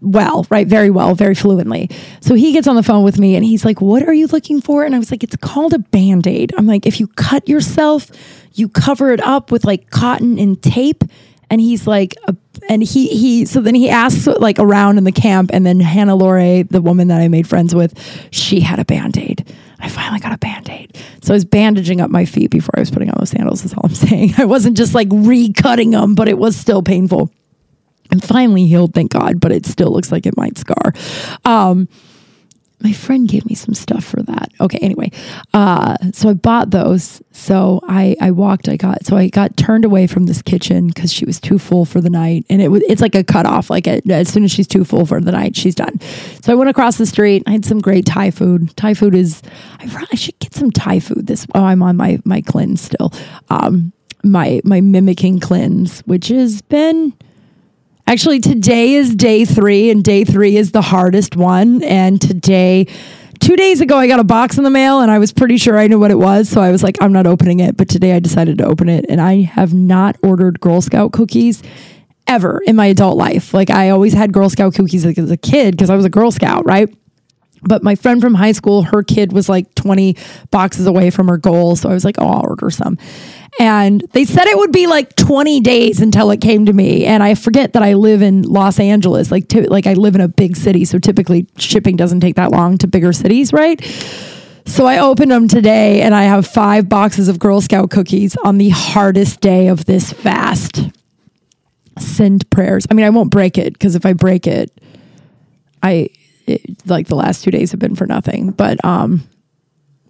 well, right? Very well, very fluently. So he gets on the phone with me and he's like, "What are you looking for?" And I was like, "It's called a band-aid." I'm like, "If you cut yourself, you cover it up with like cotton and tape." And he's like, and he he so then he asks like around in the camp and then Hannah Lore, the woman that I made friends with, she had a band-aid. I finally got a band-aid. So I was bandaging up my feet before I was putting on those sandals, is all I'm <laughs> saying. I wasn't just like recutting them, but it was still painful and finally healed, thank God, but it still looks like it might scar. Um, my friend gave me some stuff for that. Okay, anyway, uh, so I bought those. So I, I walked. I got so I got turned away from this kitchen because she was too full for the night, and it was it's like a cutoff. Like as soon as she's too full for the night, she's done. So I went across the street. I had some great Thai food. Thai food is I, I should get some Thai food. This oh I'm on my my cleanse still. Um, my my mimicking cleanse, which has been Actually, today is day three, and day three is the hardest one. And today, two days ago, I got a box in the mail, and I was pretty sure I knew what it was. So I was like, I'm not opening it. But today, I decided to open it, and I have not ordered Girl Scout cookies ever in my adult life. Like, I always had Girl Scout cookies like, as a kid because I was a Girl Scout, right? But my friend from high school, her kid was like 20 boxes away from her goal. So I was like, oh, I'll order some. And they said it would be like 20 days until it came to me. And I forget that I live in Los Angeles. Like, t- like I live in a big city. So typically shipping doesn't take that long to bigger cities, right? So I opened them today and I have five boxes of Girl Scout cookies on the hardest day of this fast. Send prayers. I mean, I won't break it because if I break it, I it, like the last two days have been for nothing. But um,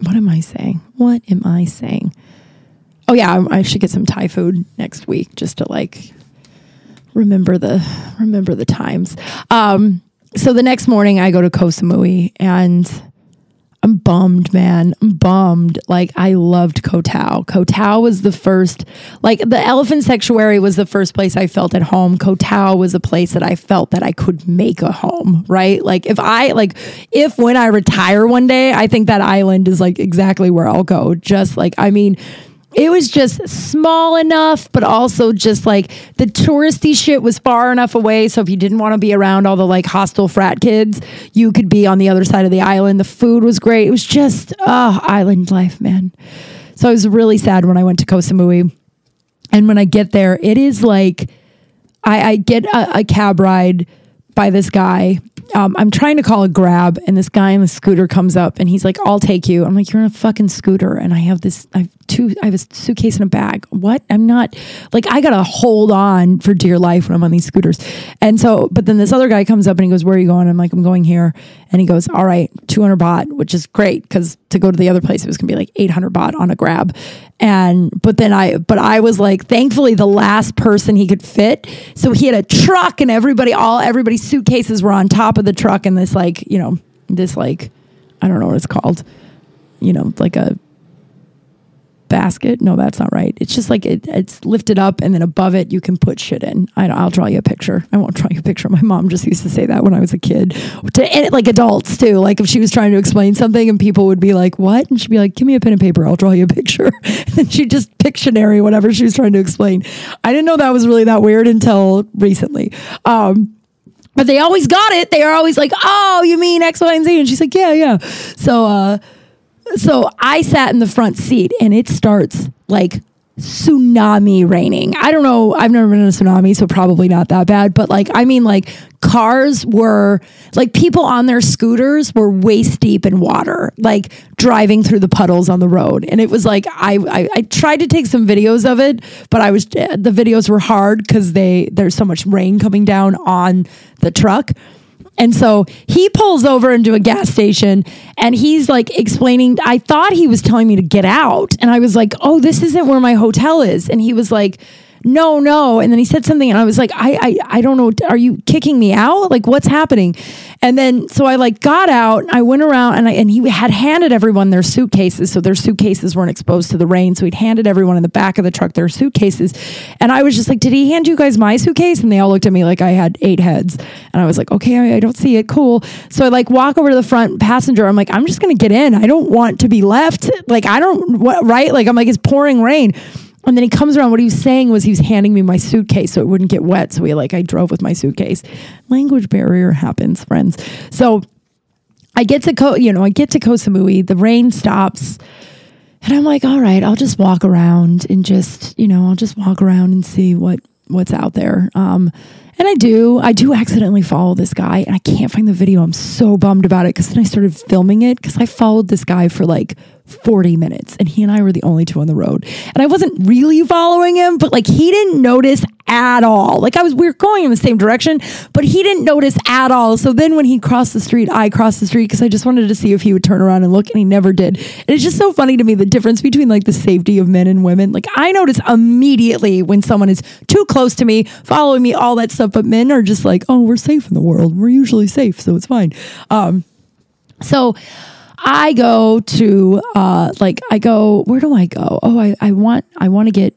what am I saying? What am I saying? Oh yeah, I, I should get some Thai food next week just to like remember the remember the times. Um, so the next morning I go to Koh Samui and I'm bummed, man. I'm bummed. Like I loved Koh Tao. Koh Tao was the first, like the elephant sanctuary was the first place I felt at home. Koh Tao was a place that I felt that I could make a home, right? Like if I like if when I retire one day, I think that island is like exactly where I'll go. Just like I mean, it was just small enough, but also just like the touristy shit was far enough away. So if you didn't want to be around all the like hostile frat kids, you could be on the other side of the island. The food was great. It was just, oh, island life, man. So I was really sad when I went to Koh Samui. And when I get there, it is like I, I get a, a cab ride by this guy um, I'm trying to call a grab, and this guy in the scooter comes up, and he's like, "I'll take you." I'm like, "You're in a fucking scooter," and I have this, I have two, I have a suitcase and a bag. What? I'm not like I gotta hold on for dear life when I'm on these scooters, and so, but then this other guy comes up and he goes, "Where are you going?" I'm like, "I'm going here," and he goes, "All right, 200 baht," which is great because to go to the other place it was gonna be like 800 baht on a grab, and but then I, but I was like, thankfully the last person he could fit, so he had a truck, and everybody, all suitcases were on top of the truck and this like you know this like I don't know what it's called, you know, like a basket. No, that's not right. It's just like it, it's lifted up and then above it you can put shit in. I will draw you a picture. I won't draw you a picture. My mom just used to say that when I was a kid to like adults too. Like if she was trying to explain something and people would be like, "What?" and she'd be like, "Give me a pen and paper. I'll draw you a picture." <laughs> and then she'd just Pictionary whatever she was trying to explain. I didn't know that was really that weird until recently. Um, but they always got it. They are always like, "Oh, you mean X, Y, and Z?" And she's like, "Yeah, yeah." So, uh, so I sat in the front seat, and it starts like tsunami raining. I don't know. I've never been in a tsunami, so probably not that bad. But like, I mean, like cars were like people on their scooters were waist deep in water, like driving through the puddles on the road. And it was like I I, I tried to take some videos of it, but I was the videos were hard because they there's so much rain coming down on the truck. And so he pulls over into a gas station and he's like explaining. I thought he was telling me to get out. And I was like, oh, this isn't where my hotel is. And he was like, no, no. And then he said something and I was like, I, I, I don't know. Are you kicking me out? Like what's happening? And then, so I like got out, I went around and I, and he had handed everyone their suitcases. So their suitcases weren't exposed to the rain. So he'd handed everyone in the back of the truck their suitcases. And I was just like, did he hand you guys my suitcase? And they all looked at me like I had eight heads. And I was like, okay, I, I don't see it. Cool. So I like walk over to the front passenger. I'm like, I'm just going to get in. I don't want to be left. Like, I don't, what, right? Like, I'm like, it's pouring rain. And then he comes around. What he was saying was he was handing me my suitcase so it wouldn't get wet. So we like I drove with my suitcase. Language barrier happens, friends. So I get to Ko, you know, I get to Koh Samui. The rain stops, and I'm like, all right, I'll just walk around and just, you know, I'll just walk around and see what what's out there. Um, and I do, I do accidentally follow this guy, and I can't find the video. I'm so bummed about it because then I started filming it because I followed this guy for like 40 minutes and he and I were the only two on the road. And I wasn't really following him, but like he didn't notice at all. Like I was, we were going in the same direction, but he didn't notice at all. So then when he crossed the street, I crossed the street because I just wanted to see if he would turn around and look and he never did. And it's just so funny to me the difference between like the safety of men and women. Like I notice immediately when someone is too close to me, following me, all that stuff, but men are just like, oh, we're safe in the world. We're usually safe, so it's fine. Um, so, I go to uh, like I go. Where do I go? Oh, I, I want I want to get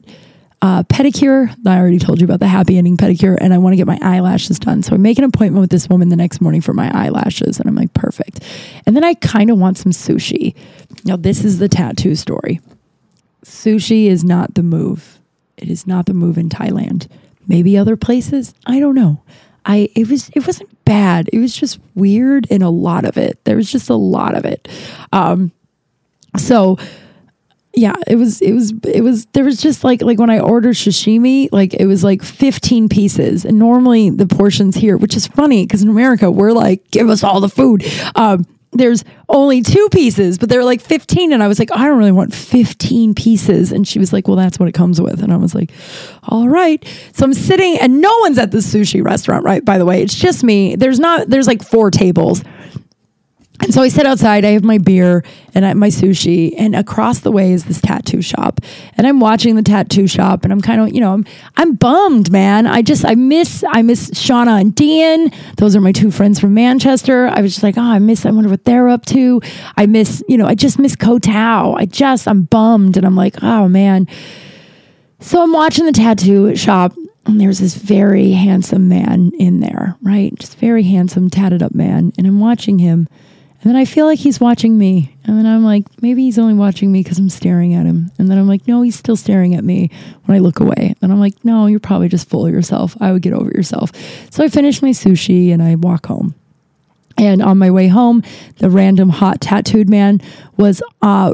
uh, pedicure. I already told you about the happy ending pedicure, and I want to get my eyelashes done. So I make an appointment with this woman the next morning for my eyelashes, and I'm like, perfect. And then I kind of want some sushi. Now, this is the tattoo story. Sushi is not the move. It is not the move in Thailand. Maybe other places. I don't know. I it was it wasn't bad. It was just weird in a lot of it. There was just a lot of it. Um, so yeah, it was it was it was there was just like like when I ordered sashimi, like it was like 15 pieces. And normally the portions here, which is funny because in America we're like, give us all the food. Um, there's only two pieces, but they're like 15. And I was like, I don't really want 15 pieces. And she was like, Well, that's what it comes with. And I was like, All right. So I'm sitting, and no one's at the sushi restaurant, right? By the way, it's just me. There's not, there's like four tables. And so I sit outside, I have my beer and I, my sushi, and across the way is this tattoo shop. And I'm watching the tattoo shop and I'm kind of, you know, I'm I'm bummed, man. I just I miss I miss Shauna and Dean. Those are my two friends from Manchester. I was just like, oh, I miss, I wonder what they're up to. I miss, you know, I just miss Koh Tao. I just I'm bummed and I'm like, oh man. So I'm watching the tattoo shop and there's this very handsome man in there, right? Just very handsome, tatted up man. And I'm watching him and then I feel like he's watching me. And then I'm like, maybe he's only watching me because I'm staring at him. And then I'm like, no, he's still staring at me when I look away. And I'm like, no, you're probably just full of yourself. I would get over yourself. So I finish my sushi and I walk home. And on my way home, the random hot tattooed man was uh,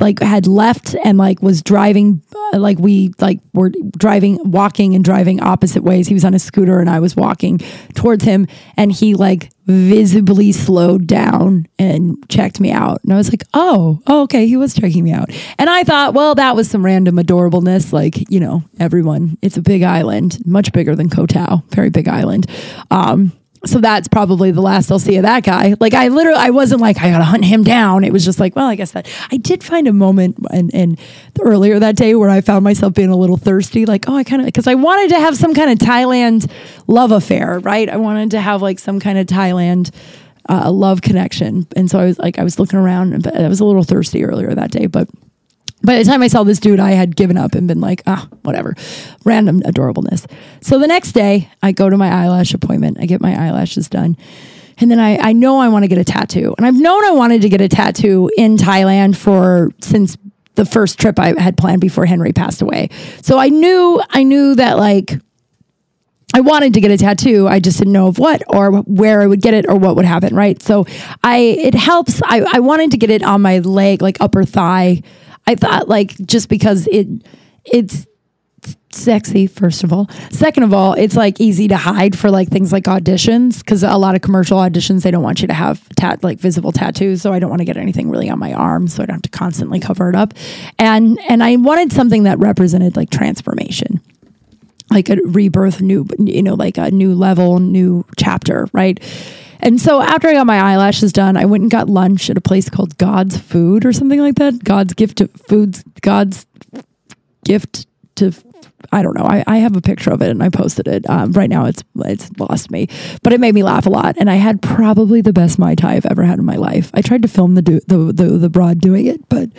like had left and like was driving uh, like we like were driving walking and driving opposite ways he was on a scooter and i was walking towards him and he like visibly slowed down and checked me out. And i was like oh, oh okay he was checking me out. And i thought well that was some random adorableness like you know everyone it's a big island much bigger than koh very big island. Um so that's probably the last I'll see of that guy. Like I literally, I wasn't like I gotta hunt him down. It was just like, well, I guess that I did find a moment and and earlier that day where I found myself being a little thirsty. Like, oh, I kind of because I wanted to have some kind of Thailand love affair, right? I wanted to have like some kind of Thailand uh, love connection, and so I was like, I was looking around, but I was a little thirsty earlier that day, but by the time I saw this dude, I had given up and been like, ah, whatever, random adorableness. So the next day, I go to my eyelash appointment. I get my eyelashes done. And then I, I know I want to get a tattoo. And I've known I wanted to get a tattoo in Thailand for since the first trip I had planned before Henry passed away. So I knew, I knew that like I wanted to get a tattoo. I just didn't know of what or where I would get it or what would happen. Right. So I, it helps. I, I wanted to get it on my leg, like upper thigh I thought like just because it it's sexy first of all. Second of all it's like easy to hide for like things like auditions because a lot of commercial auditions they don't want you to have tat like visible tattoos so i don't want to get anything really on my arm so i don't have to constantly cover it up. And and i wanted something that represented like transformation. Like a rebirth new you know like a new level new chapter right and so after I got my eyelashes done, I went and got lunch at a place called God's Food or something like that. God's gift to foods, God's gift to I don't know. I, I have a picture of it and I posted it. Um, right now it's it's lost me, but it made me laugh a lot. And I had probably the best mai tai I've ever had in my life. I tried to film the do, the, the the broad doing it, but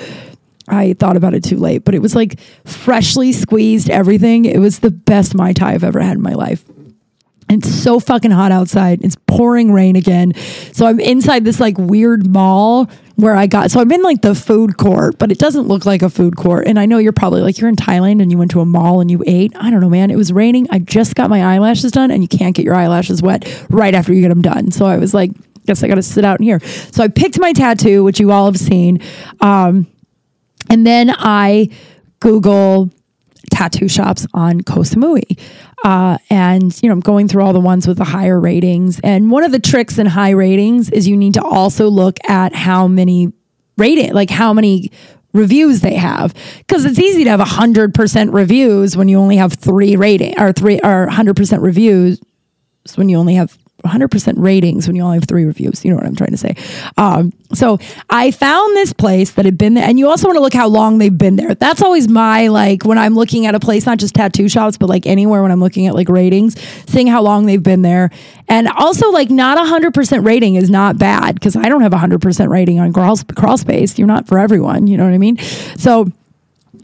I thought about it too late. But it was like freshly squeezed everything. It was the best mai tai I've ever had in my life. It's so fucking hot outside. It's pouring rain again. So I'm inside this like weird mall where I got, so I'm in like the food court, but it doesn't look like a food court. And I know you're probably like, you're in Thailand and you went to a mall and you ate. I don't know, man. It was raining. I just got my eyelashes done and you can't get your eyelashes wet right after you get them done. So I was like, guess I got to sit out in here. So I picked my tattoo, which you all have seen. Um, and then I Google tattoo shops on Koh Samui. Uh, and, you know, I'm going through all the ones with the higher ratings. And one of the tricks in high ratings is you need to also look at how many rating, like how many reviews they have because it's easy to have 100% reviews when you only have three rating or three or 100% reviews when you only have 100% ratings when you only have three reviews. You know what I'm trying to say. Um, so I found this place that had been there, and you also want to look how long they've been there. That's always my like when I'm looking at a place, not just tattoo shops, but like anywhere when I'm looking at like ratings, seeing how long they've been there. And also, like, not 100% rating is not bad because I don't have 100% rating on crawl, crawl space. You're not for everyone. You know what I mean? So,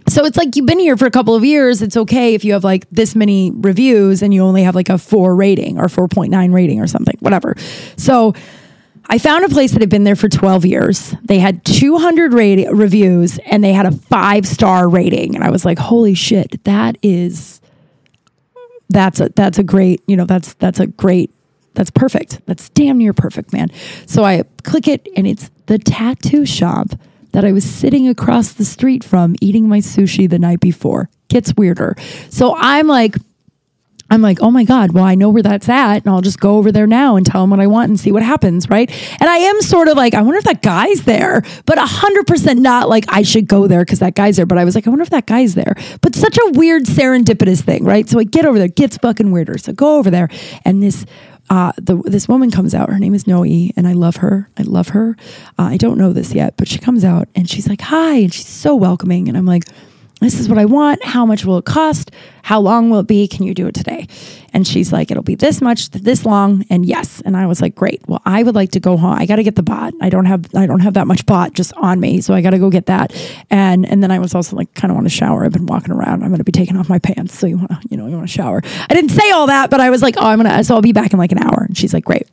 so it's like you've been here for a couple of years. It's okay if you have like this many reviews and you only have like a four rating or 4.9 rating or something, whatever. So I found a place that had been there for 12 years. They had 200 rate- reviews and they had a five star rating. And I was like, holy shit, that is, that's a, that's a great, you know, that's, that's a great, that's perfect. That's damn near perfect, man. So I click it and it's the tattoo shop that I was sitting across the street from eating my sushi the night before. Gets weirder. So I'm like, I'm like, oh my God, well, I know where that's at. And I'll just go over there now and tell them what I want and see what happens. Right. And I am sort of like, I wonder if that guy's there, but 100% not like I should go there because that guy's there. But I was like, I wonder if that guy's there. But such a weird serendipitous thing. Right. So I get over there, gets fucking weirder. So go over there. And this uh, the, this woman comes out. Her name is Noe, and I love her. I love her. Uh, I don't know this yet, but she comes out and she's like, "Hi," and she's so welcoming. And I'm like, this is what I want. How much will it cost? How long will it be? Can you do it today? And she's like, it'll be this much, this long, and yes. And I was like, great. Well, I would like to go home. I got to get the baht. I don't have, I don't have that much baht just on me, so I got to go get that. And and then I was also like, kind of want to shower. I've been walking around. I'm to be taking off my pants, so you want to, you know, you want to shower. I didn't say all that, but I was like, oh, I'm gonna. So I'll be back in like an hour. And she's like, great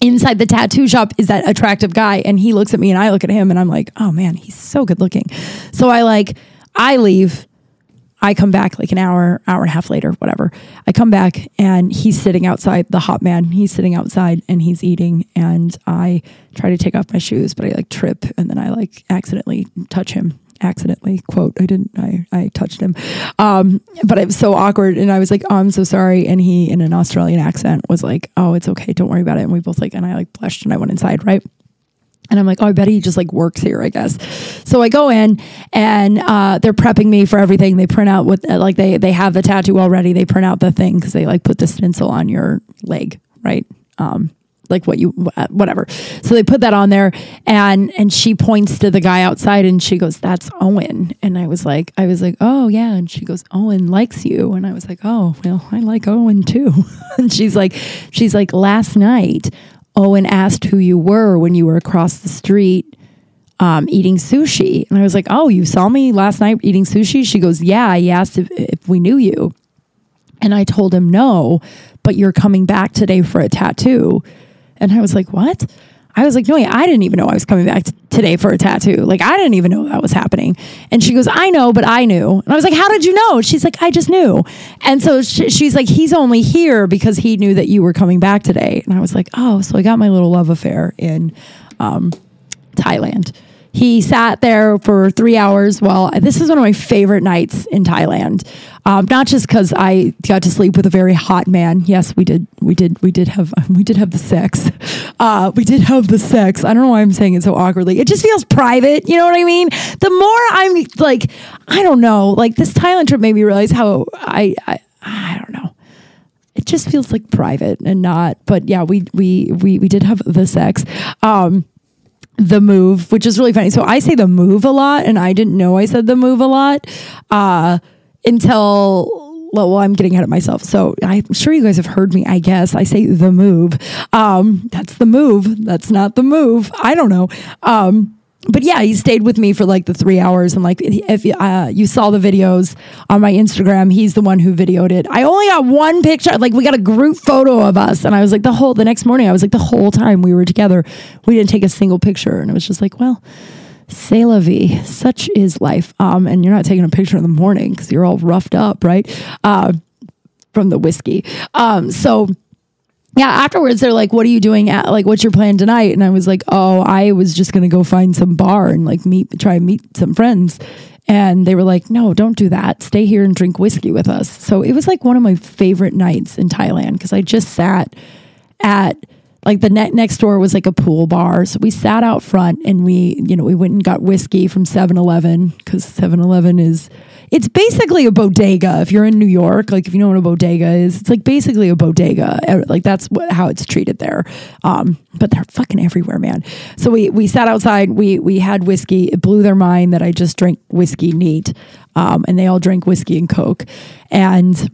inside the tattoo shop is that attractive guy and he looks at me and I look at him and I'm like, "Oh man, he's so good looking." So I like I leave. I come back like an hour, hour and a half later, whatever. I come back and he's sitting outside, the hot man. He's sitting outside and he's eating. And I try to take off my shoes, but I like trip and then I like accidentally touch him. Accidentally, quote, I didn't, I, I touched him. Um, but it was so awkward. And I was like, oh, I'm so sorry. And he, in an Australian accent, was like, oh, it's okay. Don't worry about it. And we both like, and I like blushed and I went inside, right? And I'm like, oh, I bet he just like works here, I guess. So I go in and uh, they're prepping me for everything. They print out what, uh, like, they, they have the tattoo already. They print out the thing because they like put the stencil on your leg, right? Um, like what you whatever so they put that on there and and she points to the guy outside and she goes that's owen and i was like i was like oh yeah and she goes owen likes you and i was like oh well i like owen too <laughs> and she's like she's like last night Owen asked who you were when you were across the street um, eating sushi. And I was like, Oh, you saw me last night eating sushi? She goes, Yeah. He asked if, if we knew you. And I told him, No, but you're coming back today for a tattoo. And I was like, What? I was like, no, I didn't even know I was coming back t- today for a tattoo. Like, I didn't even know that was happening. And she goes, I know, but I knew. And I was like, how did you know? She's like, I just knew. And so sh- she's like, he's only here because he knew that you were coming back today. And I was like, oh, so I got my little love affair in um, Thailand. He sat there for three hours. Well, this is one of my favorite nights in Thailand. Um, not just because I got to sleep with a very hot man. Yes, we did. We did. We did have. <laughs> We did have the sex. Uh, we did have the sex. I don't know why I'm saying it so awkwardly. It just feels private. You know what I mean? The more I'm like, I don't know. Like this Thailand trip made me realize how I. I, I don't know it just feels like private and not but yeah we we we, we did have the sex um the move, which is really funny. So I say the move a lot, and I didn't know I said the move a lot uh, until. Well, I'm getting ahead of myself. So I'm sure you guys have heard me. I guess I say the move. Um, that's the move. That's not the move. I don't know. Um, but yeah, he stayed with me for like the three hours. And like, if uh, you saw the videos on my Instagram, he's the one who videoed it. I only got one picture. Like, we got a group photo of us. And I was like, the whole, the next morning, I was like, the whole time we were together, we didn't take a single picture. And it was just like, well, c'est la vie. Such is life. Um, and you're not taking a picture in the morning because you're all roughed up, right? Uh, from the whiskey. Um, so, yeah, afterwards they're like, "What are you doing? At like, what's your plan tonight?" And I was like, "Oh, I was just gonna go find some bar and like meet, try and meet some friends." And they were like, "No, don't do that. Stay here and drink whiskey with us." So it was like one of my favorite nights in Thailand because I just sat at like the net next door was like a pool bar. So we sat out front and we, you know, we went and got whiskey from 7-Eleven because 7-Eleven is it's basically a bodega. If you're in New York, like if you know what a bodega is, it's like basically a bodega. Like that's what, how it's treated there. Um, but they're fucking everywhere, man. So we we sat outside. We we had whiskey. It blew their mind that I just drink whiskey neat, um, and they all drink whiskey and coke, and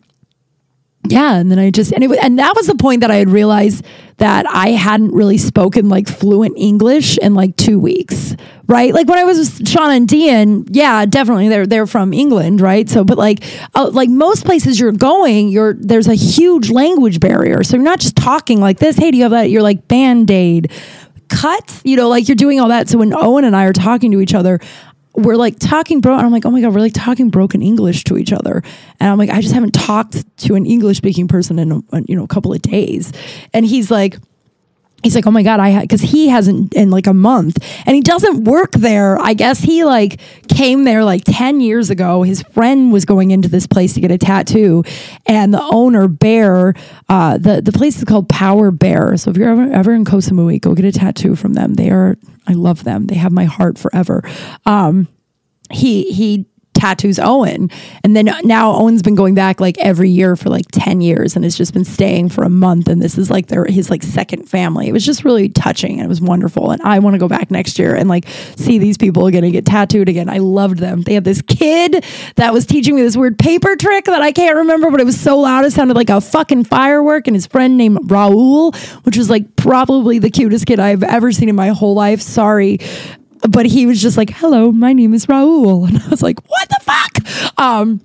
yeah and then i just and it and that was the point that i had realized that i hadn't really spoken like fluent english in like two weeks right? Like when i was with shauna and dean yeah definitely they're they're from england right? So but like uh, like most places you're going you're there's a huge language barrier. So you're not just talking like this hey do you have that? You're like band-aid cut you know like you're doing all that. So when owen and i are talking to each other we're like talking bro and i'm like oh my god we're like talking broken english to each other. And i'm like i just haven't talked to an english speaking person in a, you know a couple of days. And he's like he's like, oh my God, I had, cause he hasn't in like a month and he doesn't work there. I guess he like came there like 10 years ago. His friend was going into this place to get a tattoo and the owner, Bear, uh, the, the place is called Power Bear. So if you're ever, ever in Koh go get a tattoo from them. They are, I love them. They have my heart forever. Um, he, he tattoos Owen. And then now Owen's been going back like every year for like 10 years and has just been staying for a month. And this is like their his like second family. It was just really touching and it was wonderful. And I want to go back next year and like see these people again and get tattooed again. I loved them. They had this kid that was teaching me this weird paper trick that I can't remember, but it was so loud it sounded like a fucking firework. And his friend named Raul, which was like probably the cutest kid I've ever seen in my whole life. Sorry but he was just like, "Hello, my name is Raul," <laughs> and I was like, "What the fuck?" Um,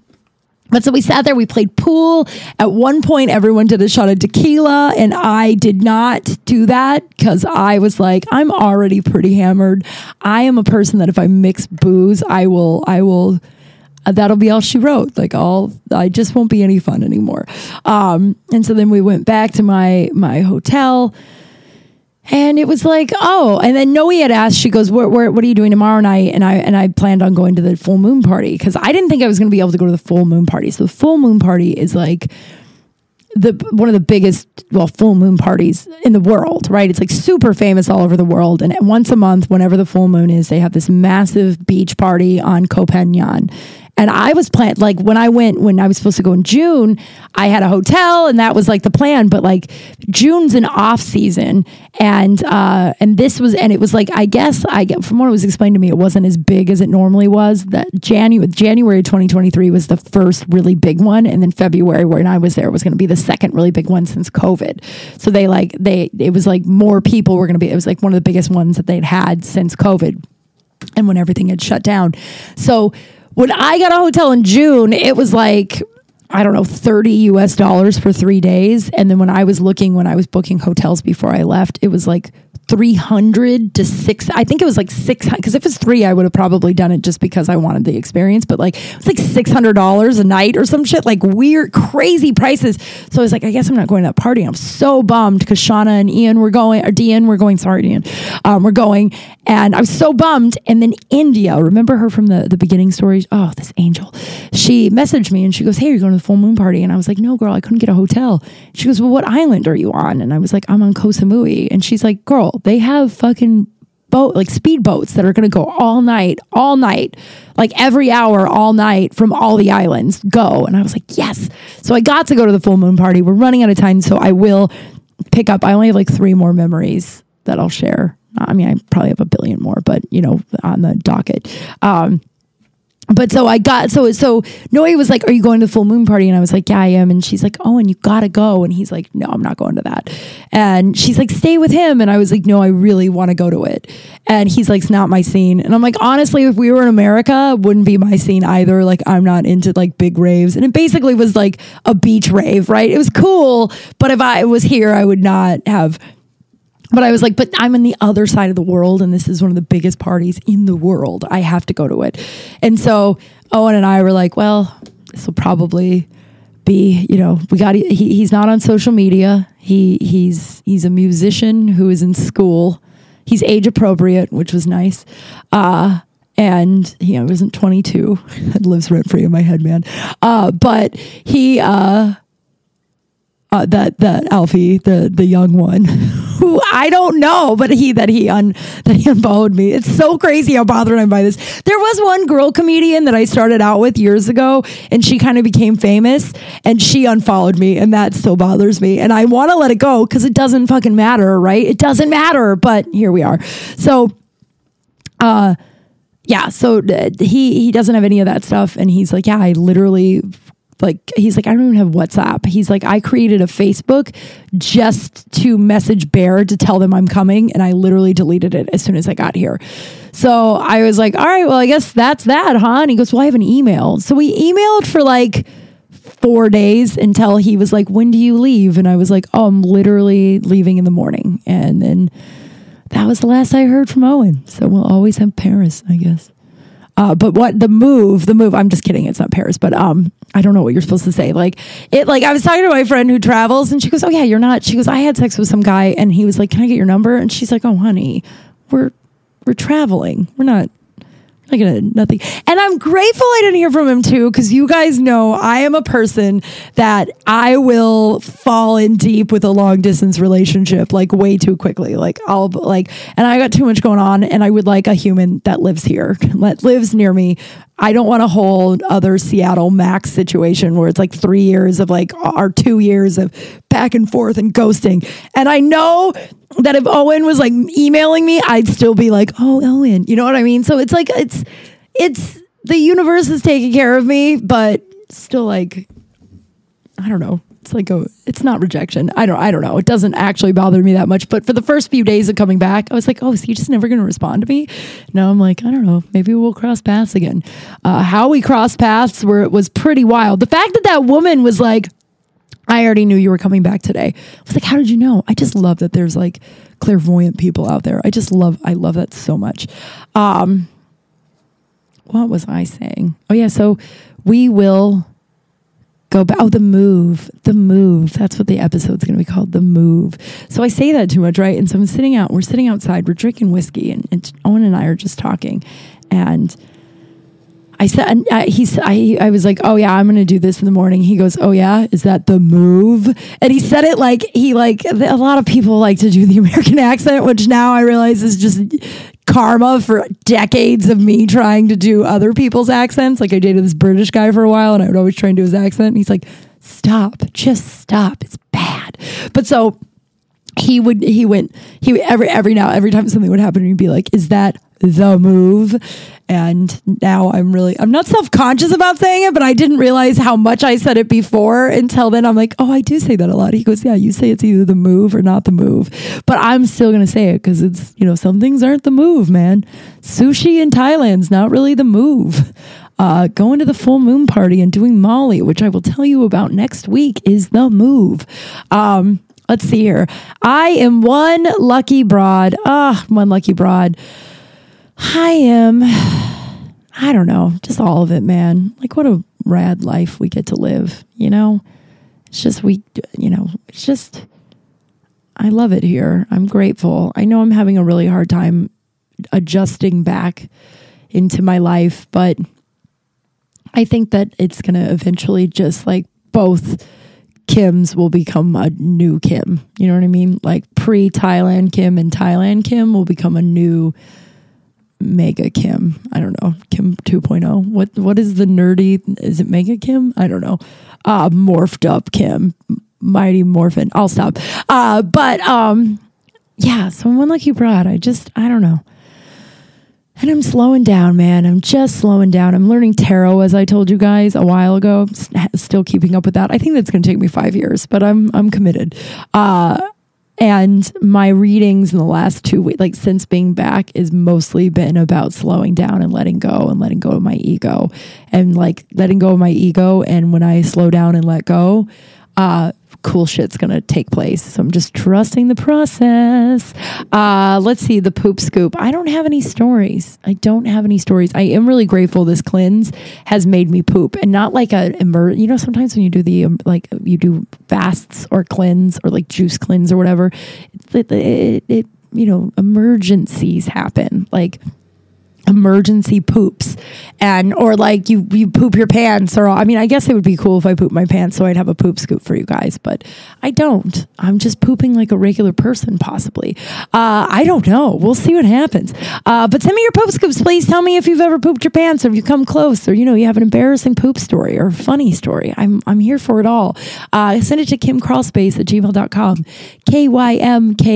but so we sat there, we played pool. At one point, everyone did a shot of tequila, and I did not do that because I was like, I'm already pretty hammered. I am a person that if I mix booze, I will, I will, uh, that'll be all she wrote. Like all, I just won't be any fun anymore. Um, and so then we went back to my my hotel. And it was like, oh, and then Noe had asked, she goes, what, what, are you doing tomorrow night? And I, and I planned on going to the full moon party because I didn't think I was going to be able to go to the full moon party. So the full moon party is like the, one of the biggest, well, full moon parties in the world, right? It's like super famous all over the world. And once a month, whenever the full moon is, they have this massive beach party on Phangan and I was planned like when I went when I was supposed to go in June, I had a hotel and that was like the plan. But like June's an off season, and uh, and this was and it was like I guess I get from what it was explained to me, it wasn't as big as it normally was. That January January 2023 was the first really big one, and then February when I was there was going to be the second really big one since COVID. So they like they it was like more people were going to be. It was like one of the biggest ones that they'd had since COVID, and when everything had shut down. So when I got a hotel in June, it was like I don't know, 30 US dollars for three days. And then when I was looking, when I was booking hotels before I left, it was like 300 to six. I think it was like six because if it's three, I would have probably done it just because I wanted the experience. But like it was like six hundred dollars a night or some shit, like weird, crazy prices. So I was like, I guess I'm not going to that party. I'm so bummed because Shauna and Ian were going, or Dean were going. Sorry, Ian, um, we're going, and I was so bummed. And then India, remember her from the the beginning stories? Oh, this angel. She messaged me and she goes, Hey, you're going to the full moon party? And I was like, No, girl, I couldn't get a hotel. She goes, Well, what island are you on? And I was like, I'm on Koh Samui. And she's like, Girl they have fucking boat like speed boats that are going to go all night, all night, like every hour, all night from all the islands. Go. And I was like, yes. So I got to go to the full moon party. We're running out of time, so I will pick up. I only have like three more memories that I'll share. I mean, I probably have a billion more, but you know, on the docket. Um, but so I got so so Noe was like, "Are you going to the full moon party?" And I was like, "Yeah, I am." And she's like, "Oh, and you gotta go." And he's like, "No, I'm not going to that." And she's like, "Stay with him." And I was like, "No, I really want to go to it." And he's like, "It's not my scene." And I'm like, honestly, if we were in America, it wouldn't be my scene either. Like, I'm not into like big raves. And it basically was like a beach rave, right? It was cool, but if I was here, I would not have but I was like, but I'm on the other side of the world, and this is one of the biggest parties in the world. I have to go to it. And so Owen and I were like, well, this will probably be, you know, we got he, he's not on social media. He he's he's a musician who is in school. He's age appropriate, which was nice. Uh, and he wasn't 22. <laughs> It lives rent free in my head, man. Uh, but he uh, uh, that that Alfie, the the young one, <laughs> I don't know, but he that he un that he <laughs> unfollowed me. It's so crazy how bothered I'm by this. There was one girl comedian that I started out with years ago, and she kind of became famous, and she unfollowed me, and that still bothers me. And I want to let it go because it doesn't fucking matter, right? It doesn't matter, but here we are. So, uh, yeah. So uh, he he doesn't have any of that stuff, and he's like, yeah, I literally like he's like I don't even have WhatsApp. He's like I created a Facebook just to message Bear to tell them I'm coming and I literally deleted it as soon as I got here. So I was like, "All right, well, I guess that's that, huh?" And he goes, "Well, I have an email." So we emailed for like 4 days until he was like, "When do you leave?" And I was like, "Oh, I'm literally leaving in the morning." And then that was the last I heard from Owen. So we'll always have Paris, I guess. Uh, but what the move, the move, I'm just kidding. It's not Paris, but um, I don't know what you're supposed to say. Like it, like I was talking to my friend who travels and she goes, Oh yeah, you're not. She goes, I had sex with some guy and he was like, Can I get your number? And she's like, Oh honey, we're, we're traveling. We're not, like nothing. And I'm grateful I didn't hear from him too, because you guys know I am a person that I will fall in deep with a long distance relationship like way too quickly. Like I'll like, and I got too much going on, and I would like a human that lives here, <laughs> that lives near me. I don't want a whole other Seattle Max situation where it's like three years of like our two years of back and forth and ghosting. And I know that if Owen was like emailing me, I'd still be like, oh, Owen, you know what I mean? So it's like, it's, it's, the universe is taking care of me, but still like, I don't know. It's like a, it's not rejection. I don't, I don't know. It doesn't actually bother me that much. But for the first few days of coming back, I was like, oh, is he just never going to respond to me? Now I'm like, I don't know. Maybe we'll cross paths again. Uh, how we crossed paths where it was pretty wild. The fact that that woman was like, I already knew you were coming back today. I was like, how did you know? I just love that there's like clairvoyant people out there. I just love, I love that so much. Um, what was I saying? Oh yeah, so we will go back. Oh, the move, the move. That's what the episode's going to be called, the move. So I say that too much, right? And so I'm sitting out. We're sitting outside. We're drinking whiskey, and, and Owen and I are just talking, and I said, uh, he said, I, I was like, oh yeah, I'm going to do this in the morning. He goes, oh yeah, is that the move? And he said it like he like a lot of people like to do the American <laughs> accent, which now I realize is just karma for decades of me trying to do other people's accents. Like I dated this British guy for a while, and I would always try and do his accent. And he's like, stop, just stop. It's bad. But so he would he went he every every now every time something would happen he'd be like is that the move. And now i'm really i'm not self-conscious about saying it but i didn't realize how much i said it before until then. I'm like oh i do say that a lot. He goes yeah you say it's either the move or not the move. But i'm still gonna say it because it's you know some things aren't the move man. Sushi in thailand's not really the move. Uh, going to the full moon party and doing molly which i will tell you about next week is the move. Um, let's see here. I am one lucky broad. Ah one lucky broad I am, I don't know, just all of it, man. Like, what a rad life we get to live, you know? It's just, we, you know, it's just, I love it here. I'm grateful. I know I'm having a really hard time adjusting back into my life, but I think that it's going to eventually just like both Kims will become a new Kim. You know what I mean? Like pre Thailand Kim and Thailand Kim will become a new Mega Kim. I don't know. Kim 2.0. What what is the nerdy? Is it Mega Kim? I don't know. Uh morphed up Kim. Mighty Morphin. I'll stop. Uh but um yeah, so one like you brought, I just I don't know. And I'm slowing down, man. I'm just slowing down. I'm learning tarot as I told you guys a while ago. Still keeping up with that. I think that's going to take me 5 years, but I'm I'm committed. Uh and my readings in the last two weeks, like since being back, is mostly been about slowing down and letting go and letting go of my ego and like letting go of my ego. And when I slow down and let go, uh, cool shit's gonna take place. So I'm just trusting the process. Uh, let's see the poop scoop. I don't have any stories. I don't have any stories. I am really grateful this cleanse has made me poop and not like a immer. You know, sometimes when you do the um, like you do fasts or cleanse or like juice cleanse or whatever, it, it, it you know emergencies happen like emergency poops and or like you you poop your pants or I mean I guess it would be cool if I poop my pants so I'd have a poop scoop for you guys but I don't. I'm just pooping like a regular person possibly. Uh, I don't know. We'll see what happens. Uh, but send me your poop scoops. Please tell me if you've ever pooped your pants or if you come close or you know you have an embarrassing poop story or funny story. I'm I'm here for it all. Uh, send it to kymkralspace at gmail.com K-Y-M-K-R-A-L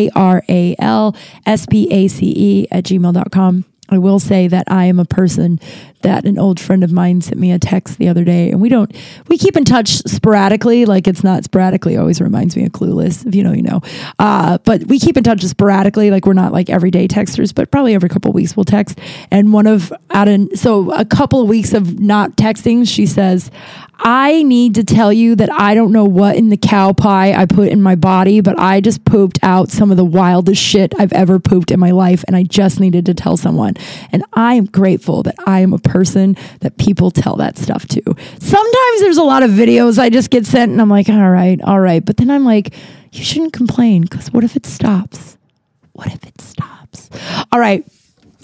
S-P-A-C-E at gmail.com I will say that I am a person that an old friend of mine sent me a text the other day, and we don't we keep in touch sporadically. Like it's not sporadically. Always reminds me of Clueless. If you know, you know. Uh, but we keep in touch sporadically. Like we're not like everyday texters, but probably every couple weeks we'll text. And one of out in so a couple of weeks of not texting, she says, I need to tell you that I don't know what in the cow pie I put in my body, but I just pooped out some of the wildest shit I've ever pooped in my life. And I just needed to tell someone. And I am grateful that I am a person that people tell that stuff to. Sometimes there's a lot of videos I just get sent and I'm like, all right, all right. But then I'm like, you shouldn't complain because what if it stops? What if it stops? All right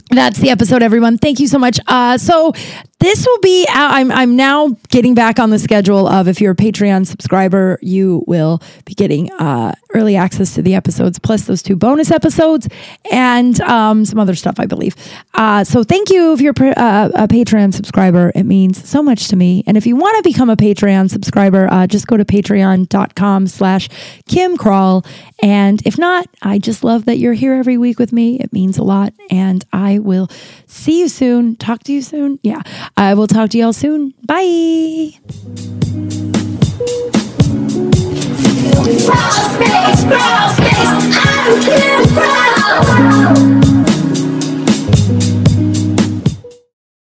that's the episode, everyone. Thank you so much. Uh, so this will be out. I'm, I'm now getting back on the schedule of if you're a Patreon subscriber, you will be getting uh, early access to the episodes, plus those two bonus episodes and um, some other stuff, I believe. Uh, so thank you if you're uh, a Patreon subscriber. It means so much to me. And if you want to become a Patreon subscriber, uh, just go to patreon.com slash Kim Crawl. And if not, I just love that you're here every week with me. It means a lot. And I will see you soon. Talk to you soon. Yeah. I will talk to y'all soon. Bye.